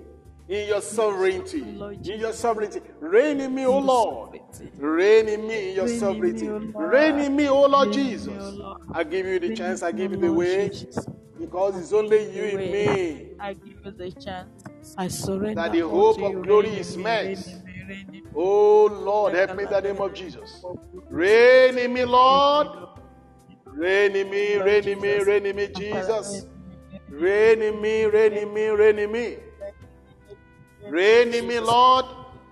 in your sovereignty. In your sovereignty. Reign in me, O Lord. Reign in me in your sovereignty. me, O Lord. Reign in me, O Lord Reign in me, Jesus. I give you the chance, I give you the way. Because it's only you in me. I give you the chance. I surrender. That the hope of glory is met. reign in me, reign in me. Oh Lord, help me in the name of Jesus. Reign in me, Lord. Reign in me, reign in me, reign in me, Jesus. Reign in me, reign in me, reign in me. Reign in me, Lord.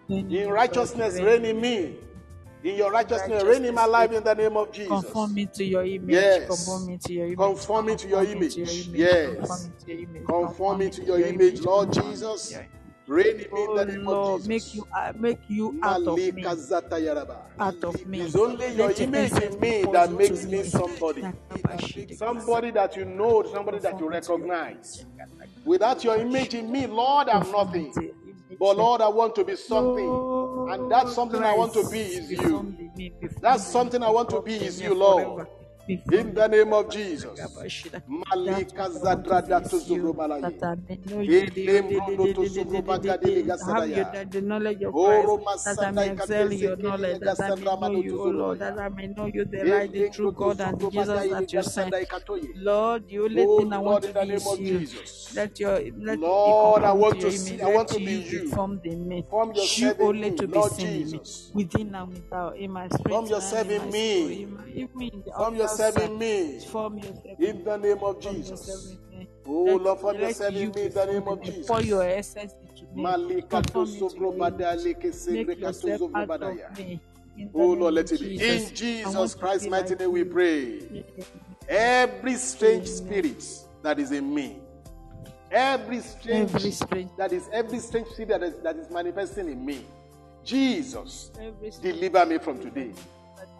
In righteousness, reign in me. In your righteousness, reign in my life in the name of Jesus. Conform me to your image. Yes. Conform me to your image. Conform me to your Conform me to image. Yes. Conform me to your image. Conform me to your image, Lord Conform me to Jesus. Reign in me in Oh the name Lord, of make you uh, make you out of me. Out of me. It's only your image in me that makes me. somebody. Somebody that you know, somebody that you recognize. Without your image in me, Lord, I'm nothing. But Lord, I want to be something. And that something I want to be is you. That something I want to be is you, Lord. In the name of Jesus. Malika Zadrada Tuzurumalaye. Have the knowledge of Oro Christ, that Masada may excel in your Ikatese knowledge, that I may know you, O oh Lord, that I may know you, the right, the true God, and Jesus that you sent. Lord, the only Oh, thing I want to be name is of you. Jesus. Let your let Lord, I want to to see- I want to be you you. in me. Form yourself in only to be seen in me, Jesus. within and without, in my spirit, Form yourself in me. soul, in my, even in the Form yourself in me. In the name of Jesus. Oh Lord, form let yourself you in me in the name of in me. Pour your Jesus. essence into. Malika to Conform me to sobro your bada image. leke segre Make yourself katuzo out brobadaya. of me. In the Oh Lord, let it be. In Jesus Christ's mighty name we pray. Every strange spirit that is in me, every strange, Every strange- that is every strange spirit that is, that is manifesting in me, Jesus, deliver me from today.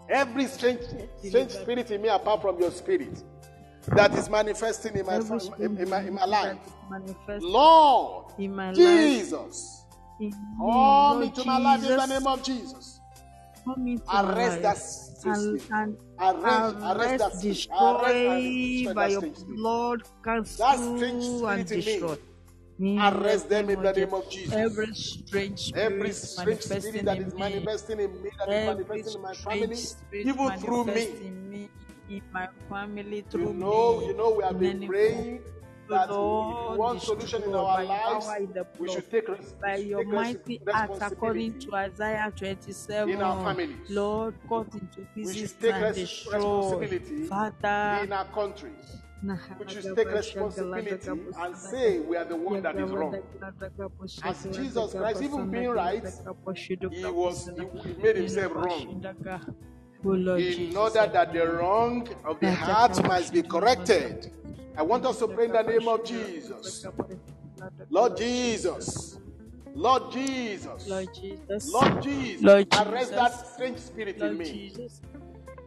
Every strange, strange spirit in me, apart from your spirit, that is manifesting in my, in, in my, in my life, Lord, in my life. Jesus, come Lord into my life in the name of Jesus. Come into my Arrest that life strange and, spirit. and Arrest, arrest that arrest, destroy Arrest by your strange spirit. blood, That strange cancel spirit and in me. Arrest them in the name of Jesus. Every strange spirit Every strange spirit manifesting in me, manifesting in me, that is manifesting in my family, even through me. in my family, You through know, me, you know, we have been praying that we Lord, want solution in our lives, in we should take, by your take mighty act according responsibility. to Isaiah 27. in our families. Lord, cut into We pieces should take and destroy. responsibility Father, in our country. We should take responsibility and say we are the one that is wrong. As Jesus Christ, even being right, he was he, he made himself wrong. Oh In order that the wrong of the heart might be corrected. I want us to pray in the name of Jesus. Lord Jesus. Lord Jesus. Lord Jesus. Lord Jesus. Lord Arrest that strange spirit in me. Jesus.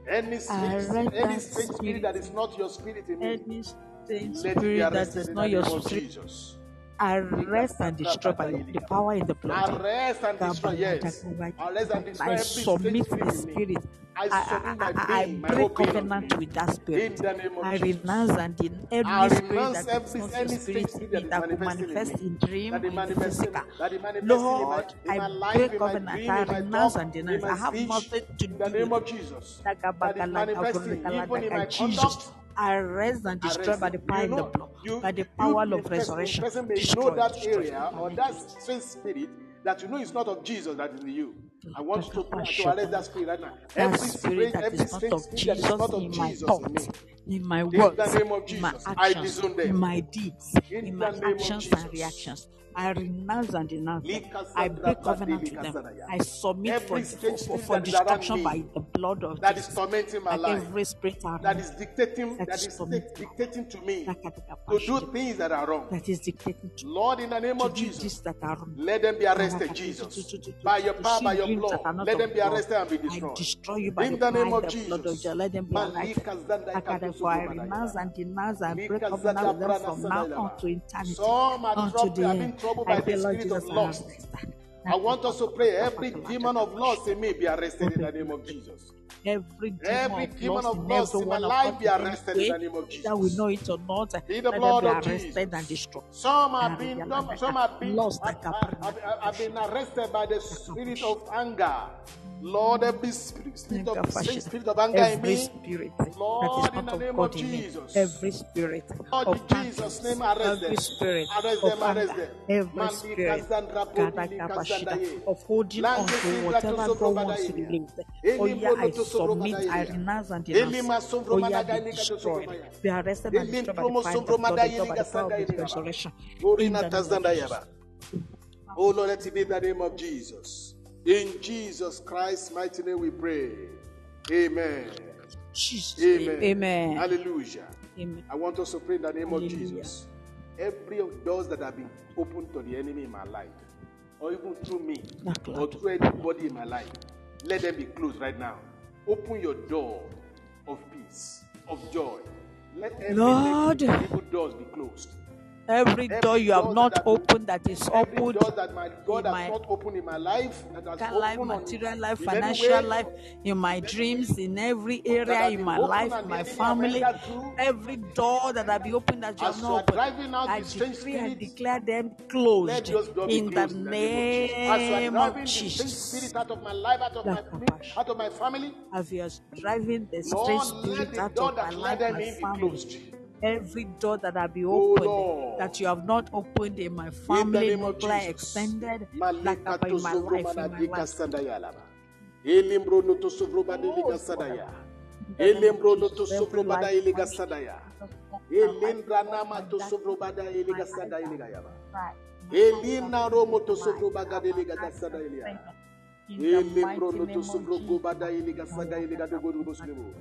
Any Arrest any spirit spirit. that is not your spirit in me. Any strange Let it be spirit that arrested in not the your name of spirit, Jesus. Arrest and destroy by the power in the blood. Arrest and destroy, yes. Arrest and destroy I submit the spirit in me. spirit. I I, I, I, break covenant with that spirit. In the name of I renounce and in every spirit that is not your spirit that will manifest in dream or in physical. that is manifesting in my- Lord, I break covenant. I renounce and in denounce. I have nothing to do the name with of Jesus. Daga That is baga laga manifesting gurga even in my Jesus, conduct. Arrest and destroy Arrest by the power You in the you, by the you, power the of resurrection. Person may Destroy, know that destroy. area or that strange spirit that you know is not of Jesus that is in you. I want you to to arrest that spirit right now. Every spirit that every is not of spirit that is Jesus in my Jesus in thoughts, in my the words, name of in my Jesus, I actions, them. in my deeds, In my the name of actions and reactions. I renounce and denounce I break covenant with them. I submit for, for, for, that is destruction by the blood of that is Jesus. tormenting my life, every spirit that is dictating, That that is is dictating to me Like at the to do things that are wrong. that is dictating to Lord, in the name of Jesus, that are wrong. let them be arrested, Jesus. By your power, by your blood, let them be arrested and be I destroyed. destroy you by In the the name of the blood of Jesus. Jesus. Let them be arrested. Therefore, I renounce and denounce and break covenant them from now on to eternity. Some are unto troubled, the end. I by pray, the Lord spirit Jesus, of I. I want us to pray every demon of lust in me be arrested in the name of Jesus. Every demon Every of demon of in every in my life be arrested in the name of That we Jesus. know it or not. In the blood be of arrested Jesus. and destroyed. Some have been, like some have been, Lost, have, like a have- have- have been arrested by the spirit of anger. Lord, every spirit, spirit of spirit of anger in Every me, spirit that Lord, in the of name God of in me, Jesus. every spirit Lord, of in Jesus' name, arrest every them. spirit Arrest of them, arrest them. every spirit Zandra Bodili Kadakabashida, of holding on to whatever God wants to release. Oh yeah, I submit, I renounce and denounce. Oh yeah, be destroyed, be arrested and destroyed by the fire of Sombro the blood God, by the power of His resurrection. In the name of Jesus. Oh Lord, let it be in the name of Jesus. In Jesus Christ's mighty name we pray. Amen. Jesus. Amen. Amen. Hallelujah. Amen. I want us to pray in the name of Jesus. Every of doors that have been opened to the enemy in my life, or even through me, or through anybody in my life, let them be closed right now. Open your door of peace, of joy. Let every Lord. evil doors be closed. Every Every door you have not opened that is Every opened door that my God in has my not opened in my life, that has life, material life, in financial way, life, in my dreams, in every area in my life, my family, every door that have been opened that you have not opened, driving out I decree and declare them closed those doors be in the name of Jesus. As you are name driving the strange spirit out of my life, out of my out of my family, As you are driving the strange spirit out of my life, my family, closed. Every door that I be Oh, opened Lord. that you have not opened in my In family, nuclear extended, like in my life, in my life. Elimbro no to Oh, Sadaya. Elembro to sobrobada iliga sadaya. Elindra nama to sobrobada iliga sada iliga yaba. Elina romo to sobrobaga iliga sada iliga. Elembro to sobrobada iliga saga iliga do godu muslimu.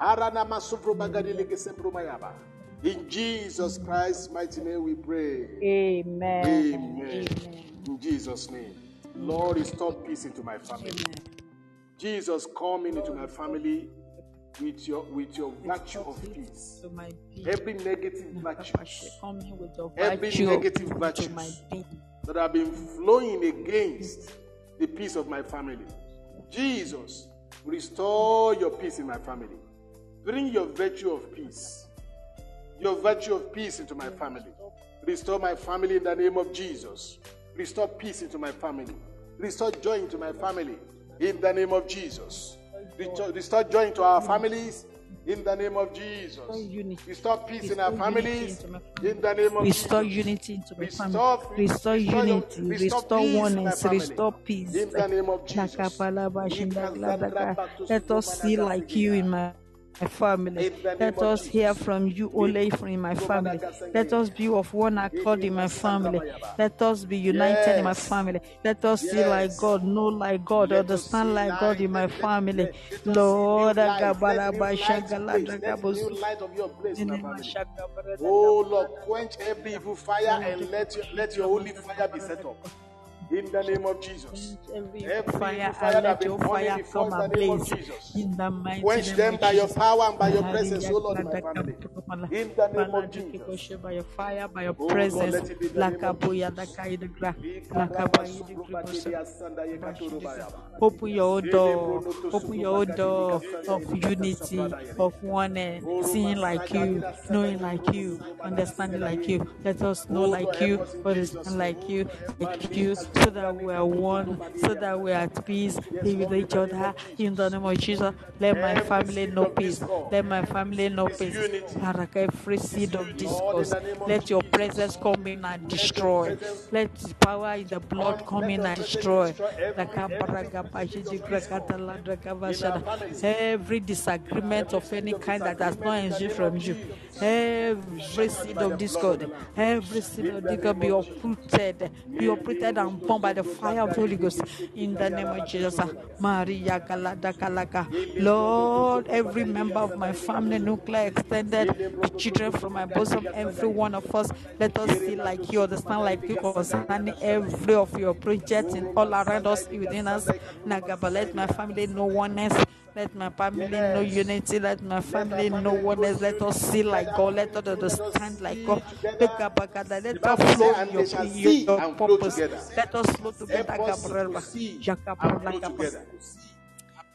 Harana masubrobaga iliga. In Jesus Christ's mighty name we pray. Amen. Amen. In Jesus' name. Lord, restore peace into my family. Jesus, come into my family with your with your virtue of peace. Being. Every negative virtue Come in with your Every negative virtue that have been flowing against the peace of my family. Jesus, restore your peace in my family. Bring your virtue of peace. Your virtue of peace into my family. Restore my family in the name of Jesus. Restore peace into my family. Restore joy into my family in the name of Jesus. Restore, restore joy into our families in the name of Jesus. Restore peace in our families into my family. in the name of Jesus. Restore Jesus. unity into my Restore- family. Restore restore your- unity. restore Restore peace in oneness. Restore peace. In the name of Jesus. Let us see like you in my my family. In the name Let us hear from you only in my family. Let us be of one accord in my family. Let us be united in my family. Let us see like God, know like God, understand like God in my family. let- let us see Lord, new light. Let new Agabara light place. Bashagala Let new Dragabosu. light of your place in our family. Shagabara Oh Lord, quench every evil fire and let your, let your holy fire be set up. In the name of Jesus. Every Every fire that let your fire come in the name of ablaze in the mighty Quench name them by your power and by your presence, O Lord, in my family. In the name of Jesus. By your fire, by your Oh, presence. let it be in the name of Jesus. Dakayidagra. Ikaraba Lakabayidigra. subrubakidi asanda yekaturubayaba. Open your door, open your door of unity, of oneness, seeing like you, knowing like you, understanding like you. Let us know oh, like you, understand like you, like you, so that we are one, so that we are at peace with each other. In the name of Jesus, let my family know peace. Let my family know peace. Every seed of discourse, let your presence come in and destroy. Let the power in the blood come in and destroy. Every disagreement of any kind that has not ensued from you, every seed of discord, every seed of discord be uprooted, be uprooted and burned by the fire of the Holy Ghost in the name of Jesus. Maria Galada Kalaka. Lord, every member of my family, nuclear extended, the children from my bosom, every one of us, let us see like you, understand like you concerning every of your projects in all around us, within us. Nagaba, let my family know oneness. Let my family know unity. Let my family know oneness. Let us see like God. Let us understand like God. Let us flow in your, in your, purpose. Let us flow together. Help us to Gabriel. see flow Braka.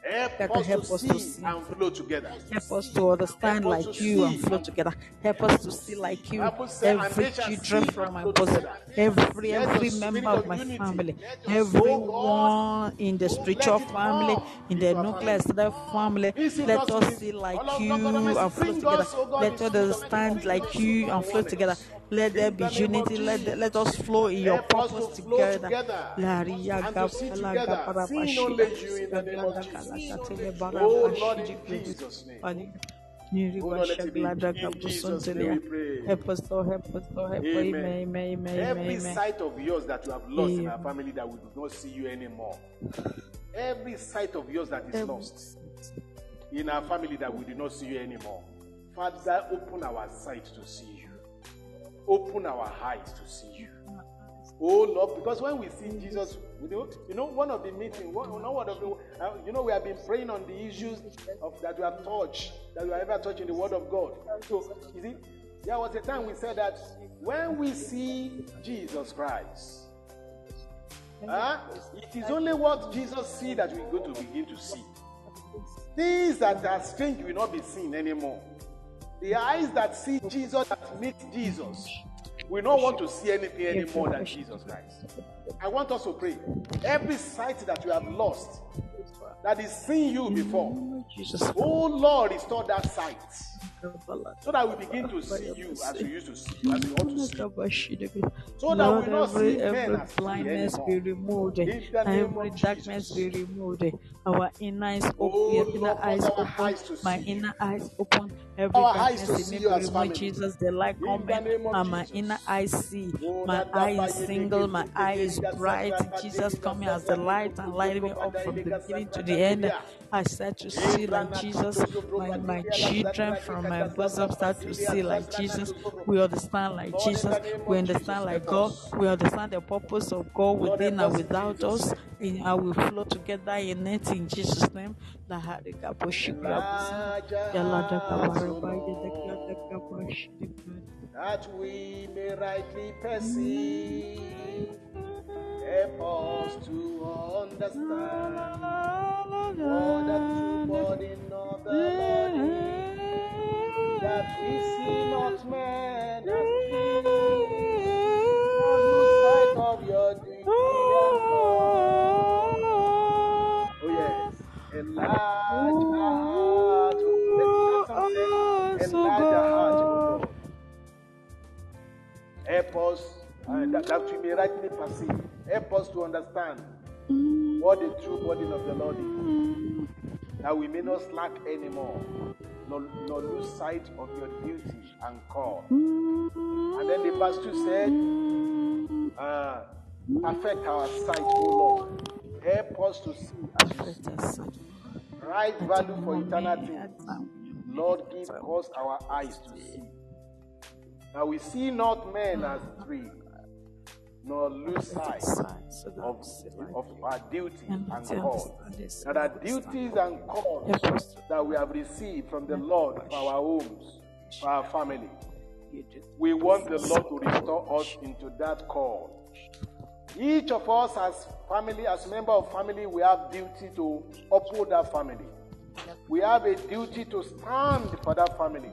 Together. Help Help us to see and flow together. Help us to understand like you and flow together. Help us to see like you. Bible said, "And Every children from my bosom, every every member of my family, everyone in the spiritual family, in the nuclear family. family, let us see like you and flow together. Let us understand like you and flow together. Let there be the name of unity. Let, let us flow in your Help us to purpose together. together Laria and to see gapala together, gapara seeing bashida. only you in the name of Gaglada Jesus. kalakatele oh, bara Lord, bashidi in gwe- Jesus' name. Pani- Niri Lord, let it be bashaglada in Jesus' kabusontelia. name we pray. Help us, Lord, help us, Lord, help us. Amen. Amen, amen, amen, Every amen. sight of yours that you have lost in our family that we do not see you anymore. Every sight of yours that is Every lost in our family that we do not see you anymore. Father, open our sight to see you. Open our eyes to see you. Oh Lord, because when we see Jesus, you know, one of the meetings, one, one of the, uh, you know, we have been praying on the issues of that we have touched, that we have ever touched in the Word of God. So, you see, there was a time we said that when we see Jesus Christ, huh, it is only what Jesus see that we're going to begin to see. Things that are strange will not be seen anymore. The eyes that see Jesus, that meet Jesus, will not want to see anything anymore than Jesus Christ. I want us to pray. Every sight that you have lost, that is seeing you before, oh Lord, restore that sight. So that we begin to see you as we used to see you, as we ought to see you. So that Lord, we not every, see men every as blindness be removed, In the name every darkness be removed. Our inner eyes Oh, open, inner Lord, eyes open, eyes my inner eyes open, every Our eyes to darkness see you be as removed. family. Jesus, the light In the coming, name of and my inner eyes see, Oh, my eye is single, my eye is bright. Jesus coming as the light and lighting me up from the beginning to the end. I start to eh, see like Jesus. My, my children from my bosom start to see like Jesus. We understand like Jesus. We understand like God. We understand the purpose of God within and without us. And I will flow together in it in Jesus' name. La harika boshikra busa. Yalada kabaraba yedekla deka boshikra. that we may rightly perceive. Help us to understand what the true burden of the Lord that we see not men as trees, nor lose sight of your duty and call. Oh yes, enlarge our heart. Oh, let's song, say, enlarge our heart, oh Help us uh, that, that we may rightly perceive. Help us to understand what the true burden of the Lord is. That we may not slack anymore, nor, nor lose sight of your duty and call. And then the verse 2 said, uh, Perfect our sight, O Lord. Help us to see as you see. Right value for eternity. Lord, give us our eyes to see. Now we see not men as three, nor lose sight of, of our duty and call. The duties and calls that we have received from the Lord for our homes, for our family. We want the Lord to restore us into that call. Each of us as family, as member of family, we have duty to uphold that family. We have a duty to stand for that family.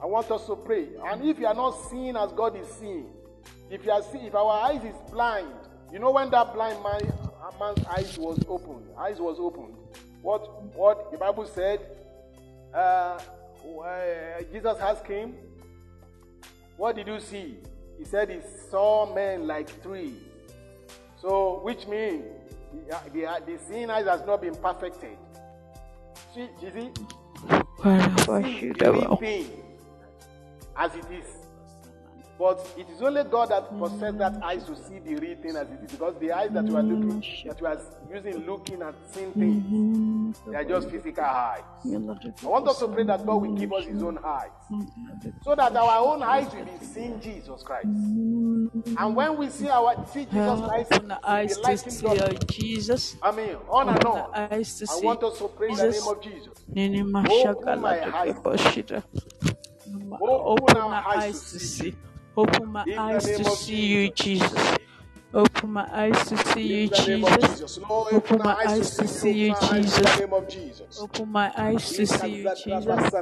I want us to pray. And if you are not seeing as God is seeing, if you are see, if our eyes is blind, you know when that blind man man's eyes was opened, eyes was opened. What what the Bible said? Uh, uh, Jesus asked him, "What did you see?" He said he saw men like trees. So, which means the, the, the seeing eyes has not been perfected. See, you see, real thing as it is. But it is only God that possesses that eyes to see the real thing as it is. Because the eyes that you are looking, that you are using, looking and seeing things, they are just physical eyes. I want us to pray that God will give us His own eyes, so that our own eyes will be seeing Jesus Christ. And when we see our see Jesus Christ, Open the eyes to see uh, Jesus. I mean, on and on. eyes to I see want us to pray in the Jesus. name of Jesus. Nini Open my eyes. Open our eyes to see. See. Open my eyes to see you, Jesus. Open my eyes to see you, In the name of Jesus. Open my eyes to to see see you. you, Open our eyes in the Jesus. Jesus. Open my eyes to see you, Jesus.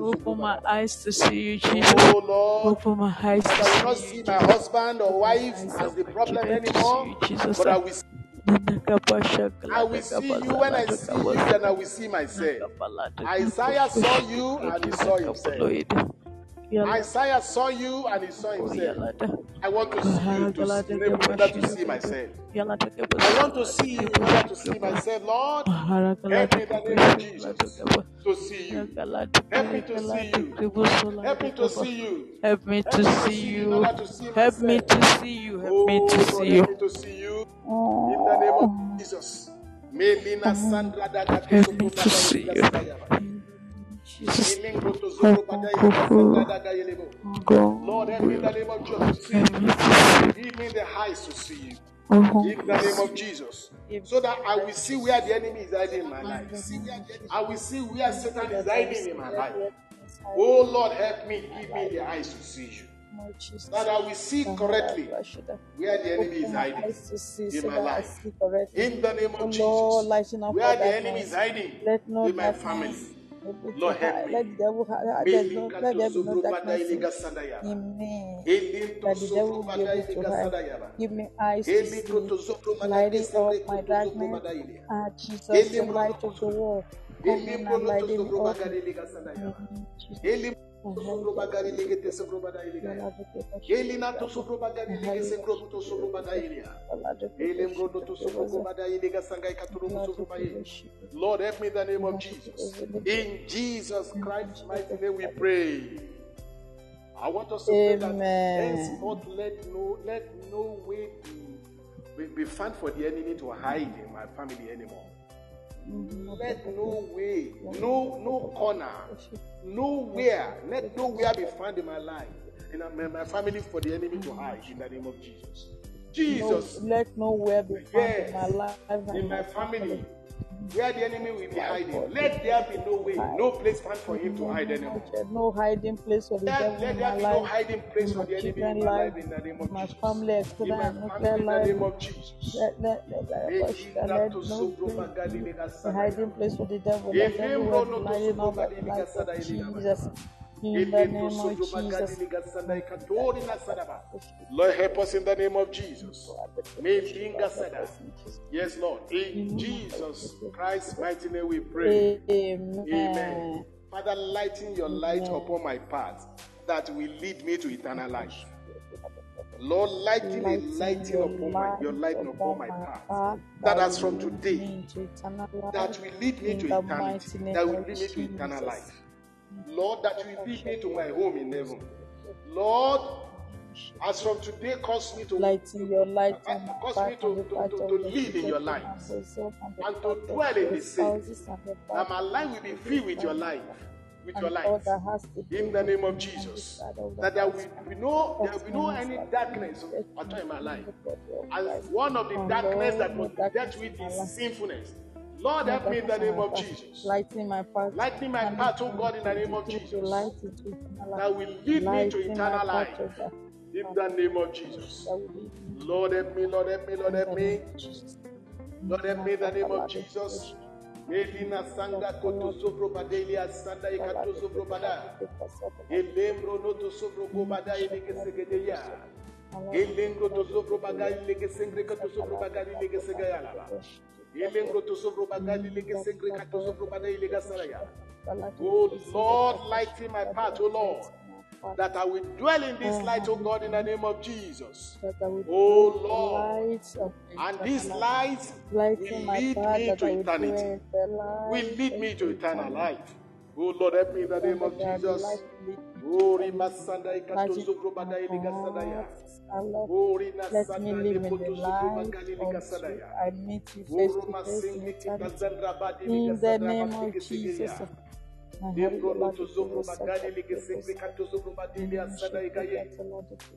Open my Oh eyes to see you, Jesus. Open my eyes that I to will not see see you, my husband or wife as the problem to see anymore, you, but I will, see, I will see you. When I see you, then I will see myself. Isaiah saw you and he saw himself. Isaiah saw you and he saw oh, himself. I want to see you to enable me not to see myself. I want to see you in order to see myself. Lord, help me in the name of Jesus to see you. Help me to oh, see you. Help me to see you. Help me to see you. Help me to see you. Help Oh, me to see help you. me to see you in the name of oh. Jesus. Sandra Daga Help me to see you. Jesus. Help me in the name of Jesus to see Help me you. to see Give me the eyes to see you. Oh, In the name of Jesus. So that I will see where the enemy is hiding in my life. I will see where Satan is hiding in my life. Oh Lord, help me. Give me the eyes to see you. That I will see correctly where the enemy is hiding in my life. In the name of Jesus. Where the enemy is hiding in my family. Lord, help high. me. Let the devil ha- ha- there's let there be no darkness in, in me. That the devil will be able to hide. Give me eyes to see, lighting up my darkness. Ah, Jesus, the light of the world. coming and lighting me up. Eli sobrobagari legete sobrobada ilia. To sobrobagari lege sengro to sobrobada ilia. Eli to sobrobada sangai katuro sobrobaye. Lord, help me in the name of Jesus. In Jesus Christ's mighty name we pray. I want us to pray that Amen. henceforth let no let no way be, be, be found for the enemy to hide in my family anymore. Let no way, no no corner, nowhere, let nowhere be found in my life, in my, my family for the enemy to hide in the name of Jesus. No, Jesus, let nowhere be found in my Yes. life in my family, where the enemy will be hiding, let there be no way, no place found for him to hide anymore. No hiding place for the Let, devil let in there be no hiding place for the enemy in my life, in the name of my Jesus. family, In my family in the name of Jesus. Let, let, let, let, let, no hiding place for the devil. Let everywhere be lighting up by the light Jesus. In the name of Jesus. Lord, help us in the name of Jesus. Yes, Lord. In Jesus Christ's mighty name we pray. Amen. Amen. Father, lighten your light upon my path that will lead me to eternal life. Lord, lighten a lighting upon my your light upon my path. That as from today, that will lead me to eternity, that will lead me to eternal life. Lord, that will lead me to my home in heaven. Lord, as from today, cause me to Lighting your light uh, on my cause me to, to, to, to live in your light. and and to dwell in the same. and That my life will be filled with your life, with your and light. all that has to do In the name of Jesus. side of the That there will be no there will be no any darkness at all in my life. live the body of And one of the darkness that Lord, no must be dealt with in is sinfulness. Lord, help me in the name of. Jesus. Lighting my path. Lighten my path, oh God, in the name of Jesus. light into eternal life. That will lead me to eternal life. oh In the name of Jesus. That will lead me Lord, help me, Lord, help me, Lord, help me. name of Jesus. Lord, help me in the name of Jesus. Melina sanga koto sovro badelia sanda ikato sovro bada. Elembro noto sovro gobada ilege segedeya. Elengro to lege sengre kato sovro bagali lege segaya laba. Elengro to sovro bagali lege sengre kato sovro bada ilega saraya. Oh Lord, lighten my path, oh Lord, that I will dwell in this light, O God, in the name of Jesus. O Lord, and this light will my lead path me that to eternity. Will lead me to eternal life. O Lord, help me in the name of Father God, the Jesus. Light will lead me to Rima eternity. Sanda Ikato Lighting Zobro my Sadaya. path, Allah, Rina Let me live in the light Bagali Liga Sadaya. I meet you face to face in Singli eternity. Kitazandra Badi Liga In the name of Jesus. Sigeya. I have Lembro the Noto light of Zobro the Bagali Liga Singli Kato Zobro Badi Liga Sada Igaye.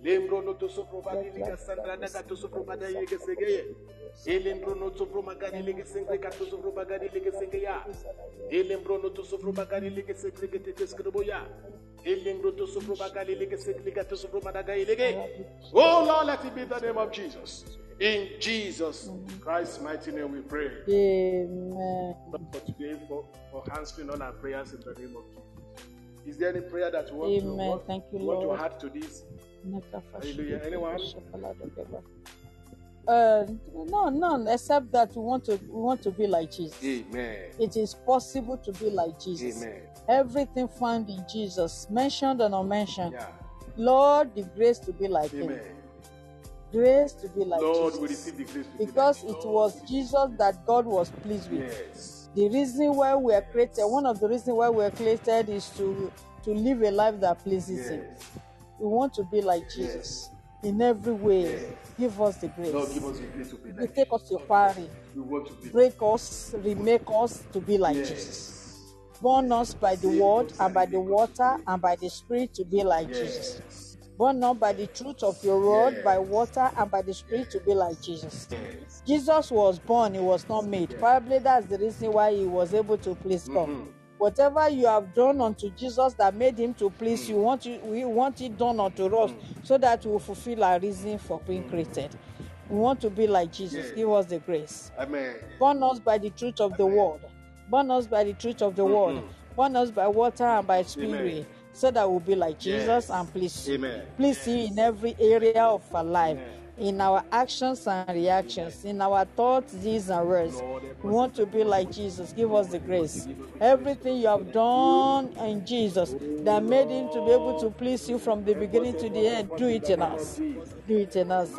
Lembro Noto Zobro Badi Liga Sandra Nagato Zobro Bada Liga Segeye. Elembro Noto Zobro Magari Liga Singli Kato Zobro Bagari Liga Segeya. Elembro Noto Zobro Bagari Liga Singli Kato Zobro Elembro Noto Zobro Bagari Liga Singli Kato Zobro Badaga Ilege. Oh Lord, let it be the name of Jesus. In Jesus Christ's mighty name we pray. Amen. For today, for, for answering all our prayers in the name of Jesus. Is there any prayer that you want, to, Amen. want, Thank you, want Lord. to add to this? Hallelujah. Anyone? Uh, no, none except that we want to we want to be like Jesus. Amen. It is possible to be like Jesus. Amen. Everything found in Jesus, mentioned and unmentioned. Yeah. Lord, the grace to be like Amen. Him. Grace to be like Lord, we Jesus. receive the grace Because like it was Jesus that God was pleased with. Yes. The reason why we are created, one of the reasons why we are created is to to live a life that pleases Him. We want to be like Jesus in every way. Give us the grace. Lord, give us the grace to be You take us to party, We want to be break us, remake us to be like Jesus. Born us by the word and by the water and by the spirit to be like Jesus. Born not by the truth of your word, by water and by the spirit to be like Jesus. Jesus was born, he was not made. Probably that's the reason why he was able to please God. Mhm. Whatever you have done unto Jesus that made him to please mm. you, want you, we want it done unto us mm. so that we will fulfill our reason for being mm. created. We want to be like Jesus. Give us the grace. Amen. Born us by the truth of the word. Born us by the truth of the mm-hmm. word. Born us by water and by spirit. Amen. So that we'll be like Jesus Yes. and please you. Amen. Please you in every area of our life. in our actions and reactions, in our thoughts, deeds, and words. We want to be like Jesus. Give us the grace. Everything you have done in Jesus that made him to be able to please you from the beginning to the end, do it in us. Do it in us.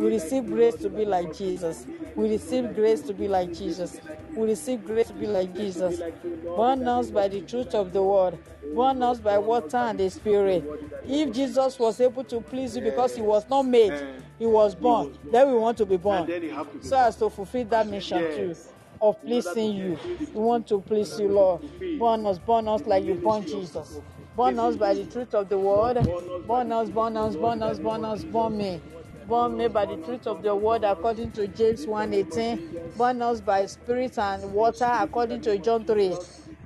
We receive grace to be like Jesus. We receive grace to be like Jesus. We receive grace to be like Jesus. Born us by the truth of the word. Born us by water and the spirit. If Jesus was able to please you because he was not made, he was born, then we want to be born. And then you have to be So as to fulfill that mission too of pleasing you. We want to please you, Lord. Born us, born us like you born Jesus. Born us by the truth of the word. Born us, born us, born us, born us, born me. Born me by the truth of the word according to James 1:18. Born us by spirit and water according to John 3.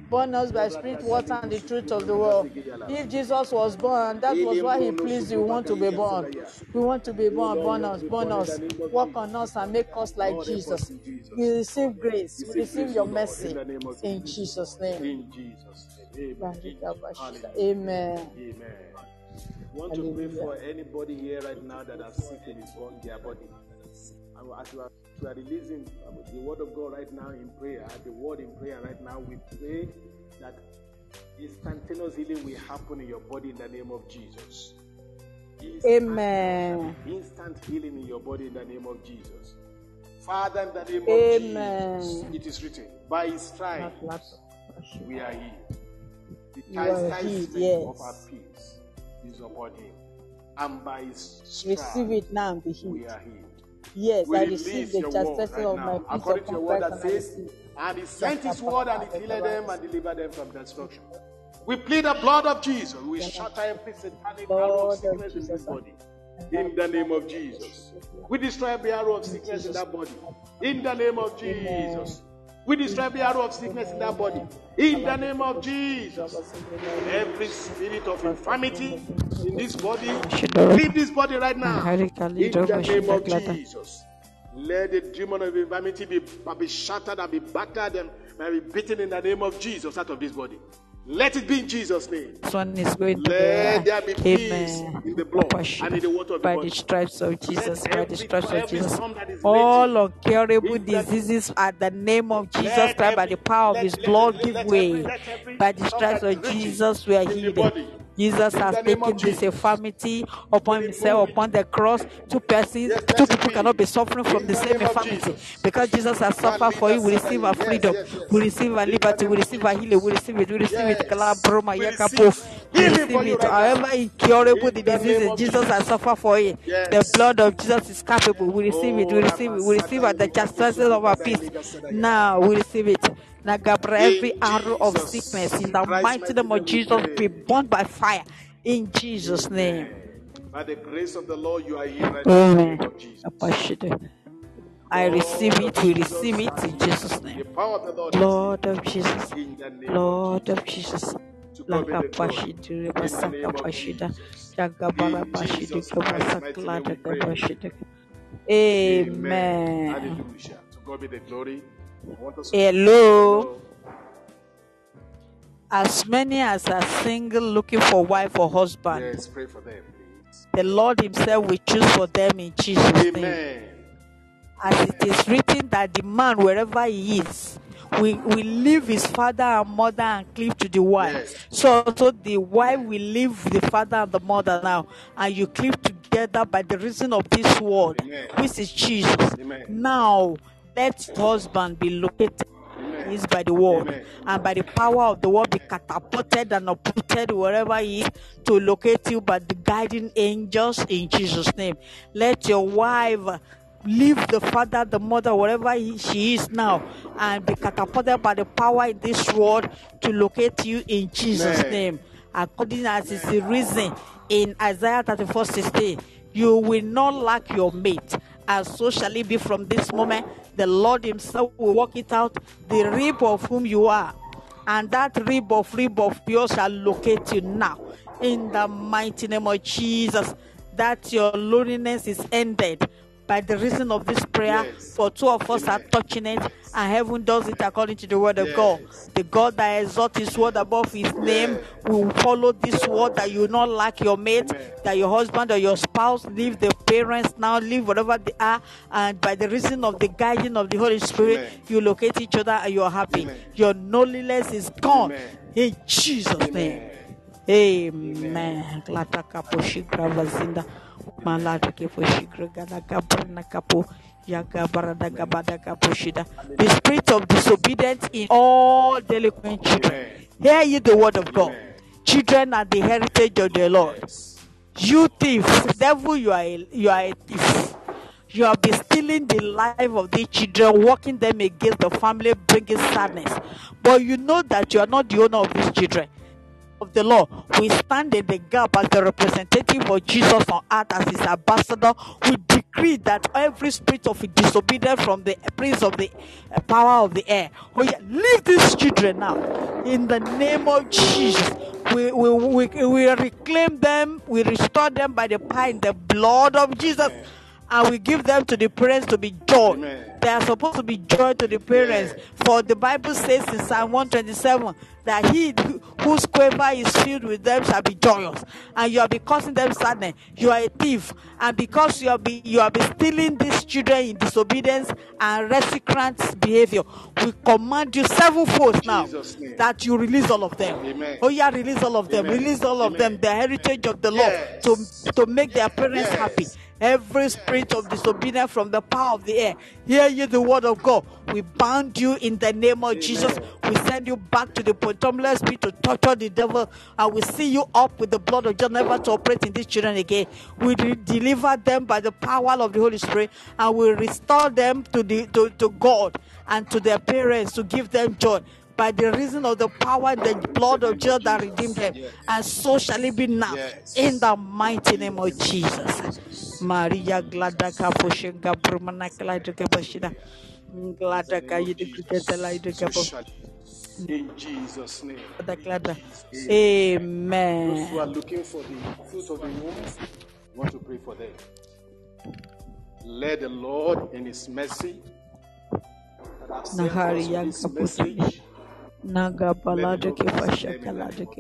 Born us by spirit, water, and the truth of the world. If Jesus was born, that was why he pleased you. We want to be born. We want to be born. Born us, born us. Work on us and make us like Jesus. We receive grace. We receive your mercy. In Jesus' name. In Jesus' name. Amen. Amen. We want to pray for anybody here right now that are sick in his body, their body. And as we are, we are releasing um, the word of God right now in prayer, the word in prayer right now, we pray that instantaneous healing will happen in your body in the name of Jesus. Instant- Amen. Instant healing in your body in the name of Jesus. Father, in the name of Amen. Jesus, it is written, by his stripes we are healed. The You chastisement yes. of our peace is upon him. And by his Receive it now and be we healed. are healed. Yes, We I receive the chastisement right of my peace According to your word that and says, and he sent his word and he healed them and delivered them from destruction. We plead the blood of Jesus. We shatter every satanic arrow of sickness in this body. In the name of Jesus. We destroy every arrow of sickness in that body. In the name of Jesus. We destroy every arrow of sickness in that body. In the name of Jesus. Every spirit of infirmity in this body, leave this body right now. In the name of Jesus. Let the demon of infirmity be, be shattered and be battered and, and be beaten in the name of Jesus out of this body. Let it be in Jesus' name. This one is going to Let be there be peace Amen. in the blood and in the water of the by body. the stripes of Jesus, by the stripes of Jesus. storm that is All incurable diseases at the name of Jesus Christ, by the power of His let- blood, let- give let way. let By the stripes of Jesus, we are healed. Jesus has the name of taken this infirmity upon Himself, upon the cross. Two persons, two people cannot be suffering from the same infirmity because Jesus has suffered for you. We receive our freedom. We receive our liberty. We receive our healing. We receive it. We receive it. Kalabroma, We receive it. However incurable the disease is, Jesus has suffered for it. The blood of Jesus is capable. We receive it. We Oh, receive it. We receive at the chastisement of our peace. Now we receive it. Nagabra, every In arrow of sickness in the Christ's mighty name of Jesus be burned by fire. In Jesus' name. By the grace of the Lord, you are here right now Amen. Apashide. I oh, receive it. We receive it in Jesus' The name. power of the Lord Lord of Jesus. in the name Lord of Jesus. Jesus. To God be the glory. Lakapashide, In the Basaka Pashida, Jagabara In Pashide, Jesus Christ's mighty name we Kabasaklada pray. Kabashide. Amen. Amen. Hallelujah. To God be the glory. I want us to- Hello. As many as are single looking for wife or husband, Yes, pray for them, please. the Lord Himself will choose for them in Jesus' name. As it is written that the man, wherever he is, will, will leave his father and mother and cleave to the wife. Yes. So, so the wife will leave the father and the mother now, and you cleave together by the reason of this word, Amen. which is Jesus. Amen. Now, let husband be located is by the word Amen. and by the power of the word be catapulted and uprooted wherever he is to locate you by the guiding angels in Jesus' name. Let your wife leave the father, the mother, wherever he, she is now, and be catapulted by the power in this world to locate you in Jesus' Amen. name. According as is the reason in Isaiah 34 16, you will not lack your mate, and so shall it be from this moment. The Lord Himself will work it out, the rib of whom you are, and that rib of rib of yours shall locate you now. In the mighty name of Jesus, that your loneliness is ended. By the reason of this prayer. Yes. For two of us are touching it, and heaven does it according to the word of God. The God that exalts his word above his name will follow this word that you will not lack your mate, Amen. that your husband or your spouse leave the parents now, leave whatever they are, and by the reason of the guiding of the Holy Spirit, Amen. you locate each other and you are happy. Amen. Your loneliness is gone. Amen. In Jesus' name. Amen. Glata kapo shigra vazinda. Gabada. The spirit of disobedience in all delinquent children. Hear ye the word of God. Children are the heritage of the Lord. You thief, devil, you are a, you are a thief. You have been stealing the life of these children, working them against the family, bringing sadness. But you know that you are not the owner of these children. Of the law, we stand in the gap as the representative of Jesus on earth as his ambassador. We decree that every spirit of disobedience from the prince of the uh, power of the air, oh yeah, leave these children now in the name of Jesus. We, we, we, we reclaim them, we restore them by the power in the blood of Jesus, and we give them to the parents to be joy. Amen. They are supposed to be joy to the parents. For the Bible says in Psalm 127 that he whose quiver is filled with them shall be joyous. And you have been causing them sadness. You are a thief. And because you have been you have been stealing these children in disobedience and recalcitrant behavior, we command you sevenfold now that you release all of them. Amen. Oh yeah, release all of them. Release all of them. The heritage of the Lord Yes. to, to make their parents Yes. happy. Every spirit of disobedience from the power of the air, hear you the word of God. We bound you in the name of Jesus. We send you back to the bottomless pit to torture the devil, and we see you up with the blood of Jesus, never to operate in these children again. We de- deliver them by the power of the Holy Spirit, and we restore them to the to, to God and to their parents to give them joy by the reason of the power and the blood of Jesus that redeemed them. And so shall it be now. In the mighty name of Jesus. Maria Gladaka Poshenga Brumana Klaidaka Bashida. Gladaka Yidikata Laidaka Especially in Jesus' name. Glada. Those who Amen. are looking for the fruit of the womb, we want to pray for them. Let the Lord in His mercy that have sent us Nahari with this Yanka message, Naga Balada Let the Lord Kefasha bless them in the Kalada name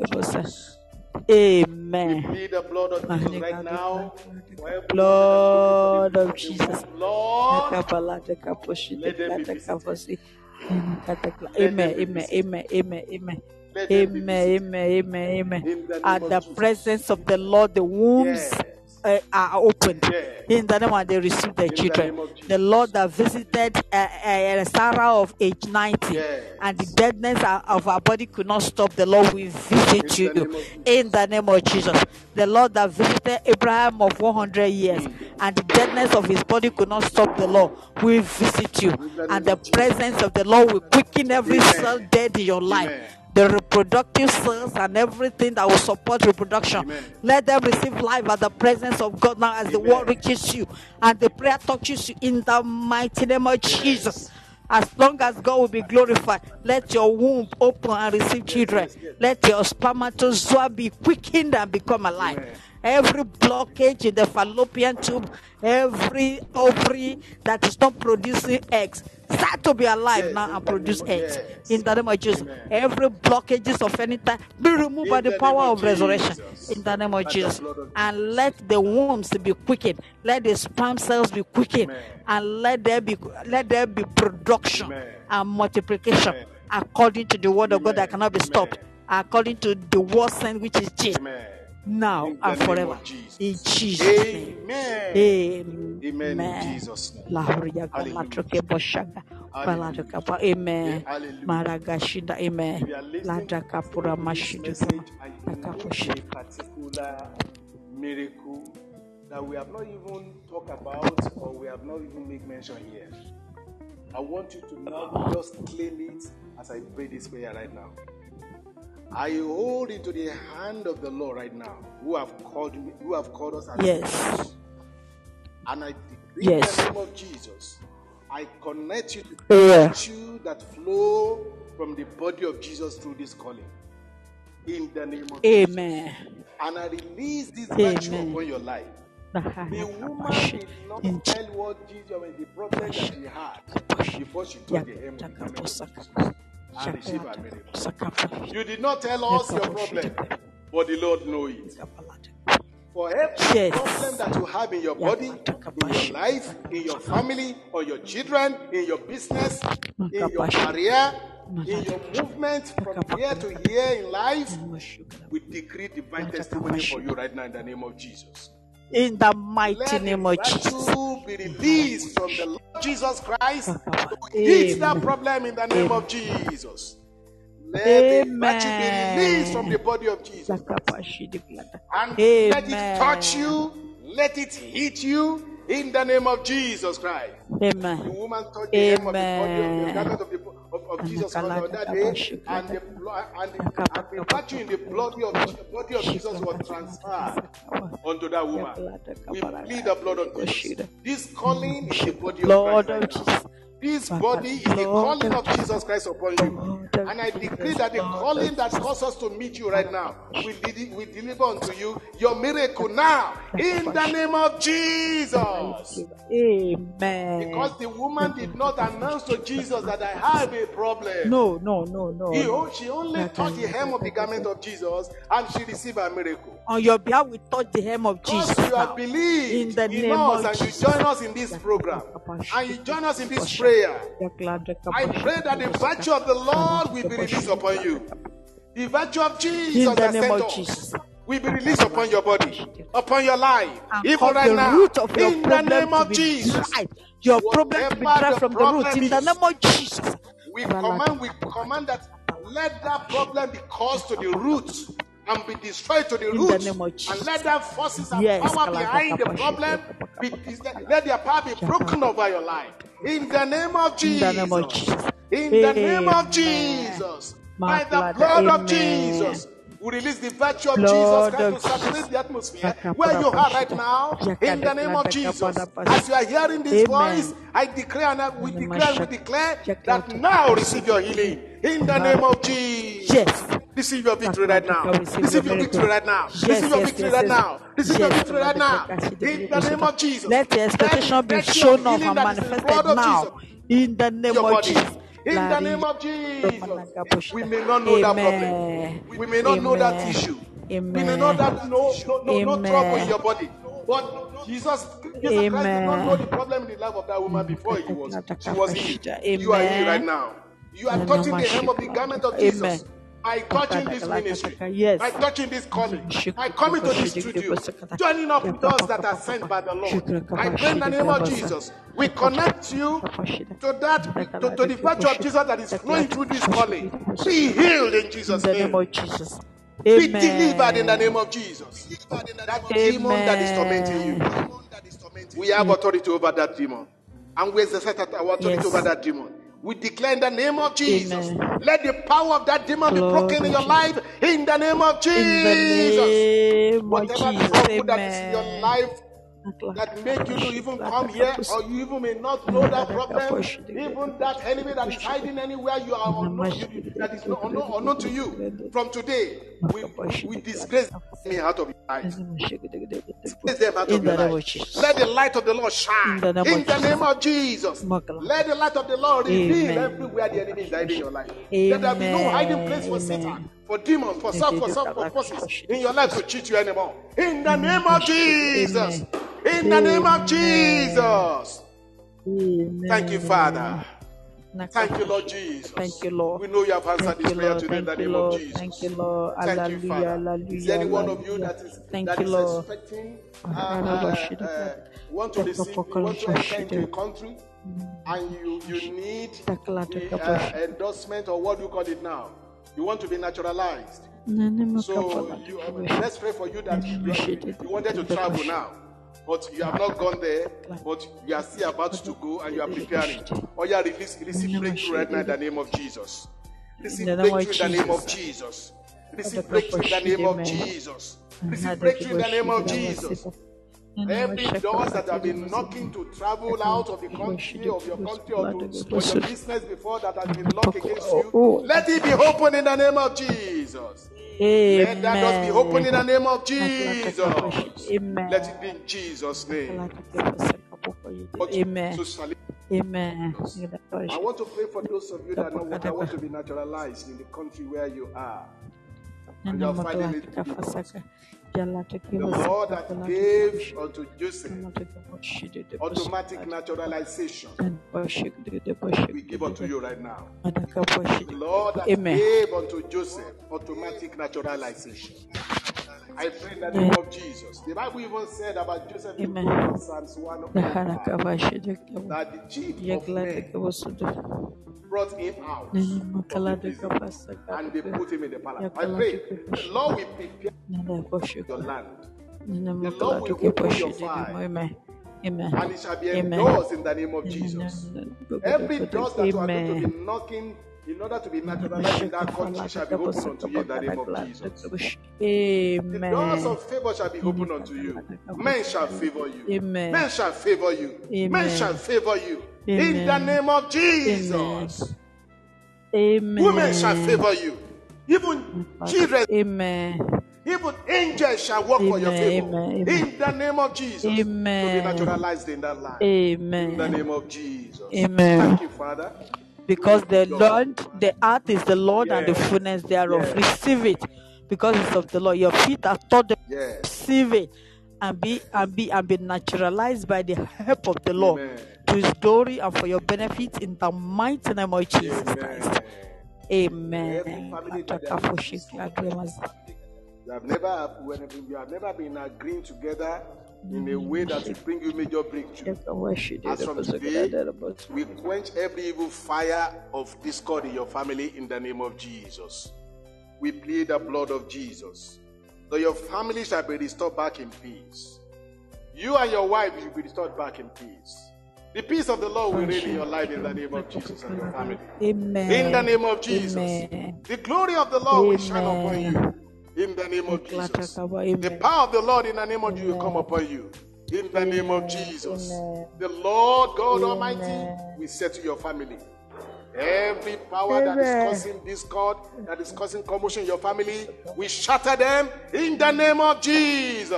of Kefosa. Jesus. Amen. Plead the blood of Jesus right now. Gadi for everyone Blood of looking for the Jesus. fruit of the womb. Lord, Let them be Glada visited. Kafosi. Let Amen. Amen. Amen. Amen. Amen. let them be Amen, amen, amen, amen. In the name At the presence of the Lord, the wombs Yes. Uh, are opened. Yes. In the name of they receive their the children. The Lord that visited uh, uh, Sarah of age 90 Yes. and the deadness of- her body could not stop. The Lord will visit you the name of Jesus. in the name of Jesus. The Lord that visited Abraham of 100 years Mm. and the deadness of his body could not stop the Lord will visit you. And the presence of the Lord will quicken every cell dead in your life. The reproductive cells and everything that will support reproduction. Amen. Let them receive life at the presence of God now as the Amen. word reaches you and the prayer touches you in the mighty name of Jesus. As long as God will be glorified, let your womb open and receive children. yes. Let your spermatozoa be quickened and become alive. Amen. Every blockage in the fallopian tube, every ovary that is not producing eggs, start to be alive Yes, now and produce eggs. yes. In the name of Jesus. Amen. Every blockages of any type be removed In by the, the power of, of resurrection. In the name of Jesus. of And let the wombs be quickened. Let the sperm cells be quickened. Amen. And let there be let there be production Amen. and multiplication according to the word of God that cannot be stopped. According to the word sent which is Jesus. Now In and forever. Jesus. In Jesus' name. Amen. Amen. Amen. In Jesus' name. Hallelujah. Hallelujah. Amen. Maragashinda. Amen. If you are listening to Ladakapura this Mashidu. message and you know Nakaposhi. a particular miracle that we have not even talked about or we have not even made mention here, I want you to now just claim it as I pray this prayer right now. I hold into the hand of the Lord right now, who have called me, who have called us as Yes. and I decree Yes. in the name of Jesus, I connect you to Yeah. virtue that flow from the body of Jesus through this calling. In the name of Jesus. Amen. And I release this virtue Amen. upon your life. The woman did not tell what Jesus, the problem that she had before she told the hem of the garment of Jesus and receive her miracle. You did not tell us your problem, but the Lord knows it. For every problem that you have in your body, in your life, in your family, or your children, in your business, in your career, in your movement from here to here in life, we decree divine testimony for you right now in the name of Jesus. In the mighty name of Jesus. be released from the Lord Jesus Christ eat that problem in the name of Jesus. Let the virtue be released from the body of Jesus. And let it touch you, let it hit you in the name of Jesus Christ. The Amen. woman touched the hem of the body of the of, of, Jesus on that day, and the blood and the, and the virtue in the blood of body of Jesus was transferred unto that woman. We plead the blood of Jesus. This calling is the body of Lord Christ. Of right now. Jesus. This body is the calling of Jesus Christ upon you. And I decree that the calling that calls us to meet you right now, we, we deliver unto you your miracle now in the name of Jesus. Amen. Because the woman did not announce to Jesus that I have a problem. No, no, no, no. He, she only touched the hem of the garment of Jesus and she received a miracle. On your behalf, we touch the hem of Jesus. Because Jesus. you have believed In in, the name us of and you join us in this program and you join us in this prayer. I pray that the virtue of the Lord will be released upon you. The virtue of Jesus In the that name sent of us Jesus. will be released upon your body, upon your life, And even right now. root of your In the name of Jesus. Your problem to be dried from the root. In the name of Jesus. we command, we command that let that problem be caused to the root and be destroyed to the In root. the name of Jesus. and let that forces and Yes, power behind the problem be let their power be broken over your life. In the name of In Jesus. the name of Jesus. In the name of Jesus. By the blood, of. Jesus. We release the virtue of Blood Jesus Christ to saturate the atmosphere where you are right now. In the name of Jesus. As you are hearing this Amen. voice, I declare and I- we In declare, we declare that now receive your healing. In the name of Jesus. Yes. Receive your victory right now. Receive your victory right now. Receive your victory right now. Receive your victory right now. I see the In the name of Jesus. Let the expectation be shown healing and in the manifested now. In the name of. Jesus. In the name of Jesus. We may not know that problem. We may not know that Amen. issue. We may Amen. know that no, no, no, no trouble in your body. But Jesus, Jesus Christ did not know the problem in the life of that woman before he was she was healed. Amen. You are healed right now. You are Amen. touching the hem of the garment of Jesus. Amen. By touching this ministry, Yes. by touching this calling, by coming to this studio, joining up with those that are sent by the Lord. I pray in the name of Jesus, we connect you to that to, to the virtue of Jesus that is flowing through this calling. Be healed in In Jesus' the name of Jesus. Be Amen. delivered in the name of Jesus. That demon that is tormenting you. We have authority over that demon. And we exercise our authority Yes. over that demon. We declare in the name of Jesus. Amen. Let the power of that demon Lord be broken in your life in the name of In Jesus. the name of Whatever Jesus. trouble that is in your life that make you to even come here or you even may not know that problem. even that enemy that is hiding anywhere you are unknown, you, that is not unknown, unknown to you from today we, we disgrace me out of your life. Disgrace them out of your life. let the light of the Lord shine In the name of in the name of Jesus. Let the light of the Lord reveal everywhere the enemy is hiding in your life. Let there be no hiding place for Satan for demons for self for self for forces in your life to cheat you anymore in the name of Jesus in the name of Jesus. Thank you, Father. Thank you, Lord Jesus. Thank you, Lord. We know you have answered Thank this you, prayer today in the you, name of. Jesus. Thank you, Lord. Thank you, Hallelujah. Father. Is there any one of you that is Thank that you, is Lord. expecting uh, uh, uh, want to receive, you want to enter into a country, and you you need the, uh, endorsement or what do you call it now? You want to be naturalized. So you, uh, let's pray for you that you, you, wanted to travel now, but you have not gone there, but you are still about to go and you are preparing. Or you are release, receive breakthrough right now in the name of Jesus. Receive the name of breakthrough in the name of Jesus. Jesus. Receive breakthrough in the name of Jesus. Receive breakthrough in the name of Jesus. Every doors that have been knocking to travel out of the country, of your country, or to for your business before that has been locked against you, let it be open in the name of Jesus. Let that doors be open in the name of Jesus. Amen. Let it be in Jesus' name. Amen. so shall it- Amen. I want to pray for those of you that know what I want to be naturalized in the country where you are. And you are finding it difficult. The Lord that gave unto Joseph automatic naturalization, we give unto you right now. The Lord that Amen. gave unto Joseph automatic naturalization. I pray in the name of Jesus. The Bible even said about Joseph in the Amen. book of Psalms 105 that the chief of men brought him out from the and they put him in the palace. I pray, the Lord will prepare your land. Amen. Amen. and it shall be endorsed in the name of Jesus. Every door that you are going to be knocking in order to be naturalized in that country shall be opened unto you in the name of Jesus. The doors of favor shall be opened unto you. Men shall favor you. Amen. Men shall favor you. Men shall favor you. In the name of Jesus. Amen. Women shall favor you. Even children, Amen. even angels shall work for your favor. amen, amen. In the name of Jesus. Amen. To be naturalized in that land. In the Amen. name of Jesus. Amen. Thank you, Father. Because the Lord, the earth is the Lord and the fullness thereof. Yes. Receive it because it's of the Lord. Your feet are taught to Yes. receive it and be and be and be naturalized by the help of the Lord Amen. to his glory and for your benefit in the mighty name of Jesus Christ. Amen. Every Amen. family that they have You have never, you have never been agreeing together in a way that will bring you major breakthrough. As from today, we quench every evil fire of discord in your family in the name of Jesus. We plead the blood of Jesus. So your family shall be restored back in peace. You and your wife will be restored back in peace. The peace of the Lord will reign in your life in the name of Jesus and your family. Amen. In the name of Jesus. Amen. The glory of the Lord will shine upon you. In the name of Jesus. The power of the Lord in the name of Jesus will come upon you. In the name of Jesus. Amen. The Lord God Amen. Almighty will settle your family. Every power that is causing discord, that is causing commotion in your family, we shatter them in the name of Jesus.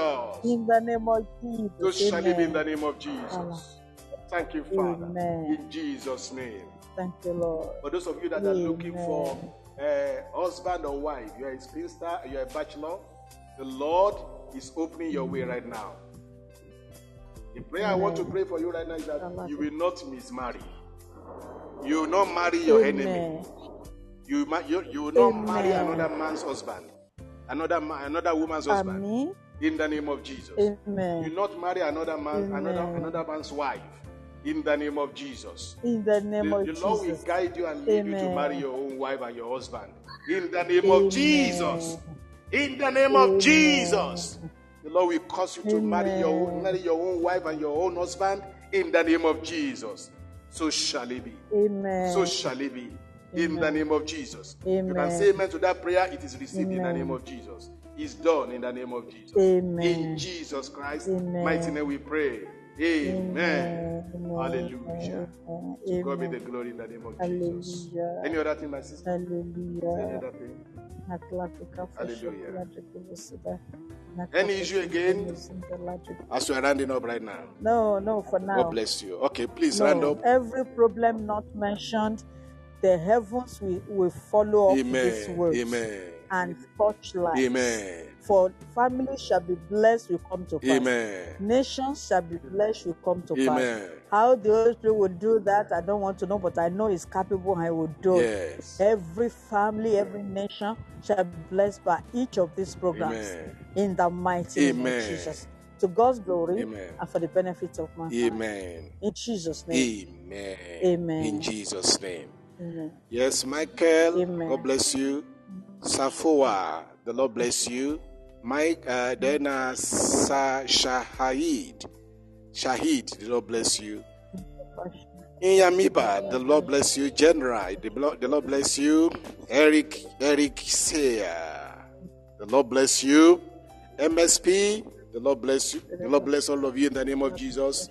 In the name of Jesus. So shall it be in the name of Jesus. Thank you, Father. Amen. In Jesus' name. Thank you, Lord. For those of you that are looking for a husband or wife, you're a spinster, you're a bachelor, the Lord is opening your way right now. The prayer I want to pray for you right now is that you will not mismarry. You will not marry your enemy. You, you, you will not marry another man's husband, another man, another woman's husband. Amen. In the name of Jesus. You will not marry another man, another another man's wife. In the name of Jesus. In the name The, of the Lord will guide you and lead you to marry your own wife and your husband. In the name Amen. of Jesus. In the name of Jesus. The Lord will cause you to marry your own, marry your own wife and your own husband. In the name of Jesus. So shall it be. Amen. So shall it be. In the name of Jesus. You can say amen to that prayer. It is received in the name of Jesus. It's done in the name of Jesus. Amen. In Jesus Christ, Amen. mighty name we pray. Amen. Amen. Hallelujah. Amen. To God be the glory in the name of Jesus. Hallelujah. Any other thing, my sister? Any other thing? Hallelujah. Any issue again? As we are rounding up right now. No, no, for now. God bless you. Okay, please round up. every problem not mentioned, the heavens will, will follow up this Amen. word Amen. And touch lives. Amen. For families shall be blessed, will come to pass. Amen. Nations shall be blessed, will come to Amen. pass. How the Holy Spirit will do that, I don't want to know, but I know He's capable and He will do it. Yes. Every family, every nation shall be blessed by each of these programs Amen. in the mighty name of Jesus. To God's glory Amen. and for the benefit of mankind. Amen. In Jesus' name. Amen. Amen. In Jesus' name. Amen. Yes, Michael. Amen. God bless you. Safoa. The Lord bless you. Mike. Uh, then uh, Sa Shahid. Shahid. The Lord bless you. Inyamiba. The Lord bless you. General. The Lord, the Lord bless you. Eric. Eric Seya. The Lord bless you. MSP. The Lord bless you. The Lord bless all of you in the name of Jesus.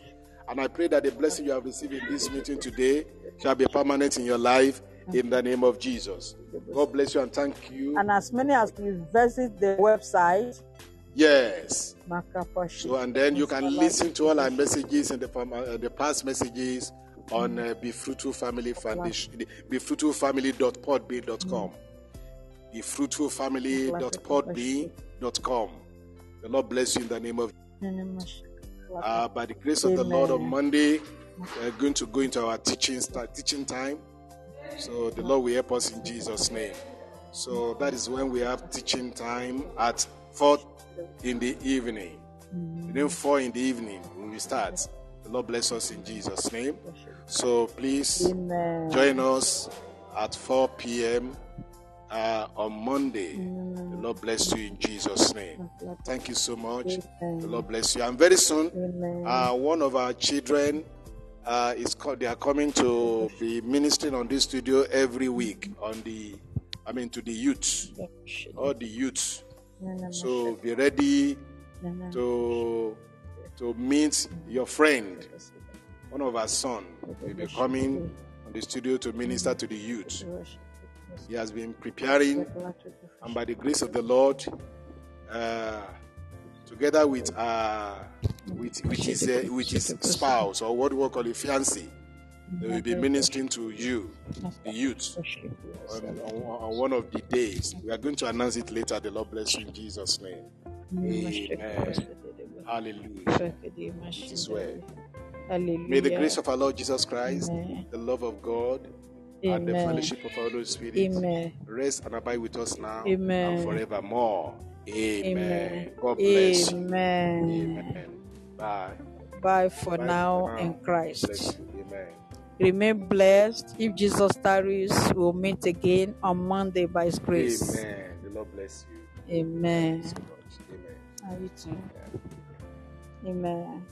And I pray that the blessing you have received in this meeting today shall be permanent in your life in the name of Jesus. God bless you and thank you. And as many as we visit the website, Yes. So and then you can listen to all our messages and the uh, the past messages on uh, Be Fruitful Family Foundation, Be Fruitful Family.podbean.com. Be Fruitful Family.podbean.com. The Lord bless you in the name of uh, by the grace of the Lord on Monday, we're going to go into our teaching start, teaching time. So the Lord will help us in Jesus' name. So that is when we have teaching time at four in the evening. And then four in the evening when we start. The Lord bless us in Jesus' name. So please Amen. join us at 4 p.m. Uh, on Monday. The Lord bless you in Jesus' name. Thank you so much. The Lord bless you. And very soon, uh, one of our children uh, is co- they are coming to be ministering on this studio every week on the, I mean, to the youth, all the youth. So be ready to to meet your friend. One of our son will be coming on the studio to minister to the youth. He has been preparing, and by the grace of the Lord, uh, together with uh, with with his uh, with his spouse or what we call a fiancé, they will be ministering to you, the youth, on, on, on one of the days. We are going to announce it later. The Lord bless you in Jesus' name. Amen. Hallelujah. It is well. Hallelujah. May the grace of our Lord Jesus Christ, Amen. the love of God, and the fellowship of our Holy Spirit Amen. rest and abide with us now Amen. and forevermore. Amen. Amen. God bless you. Amen. Amen. Bye. Bye for Bye now in Christ. Amen. Remain blessed. If Jesus tarries, we'll meet again on Monday by His grace. Amen. The Lord bless you. Amen. So. Amen. Are you too? Yeah. Amen.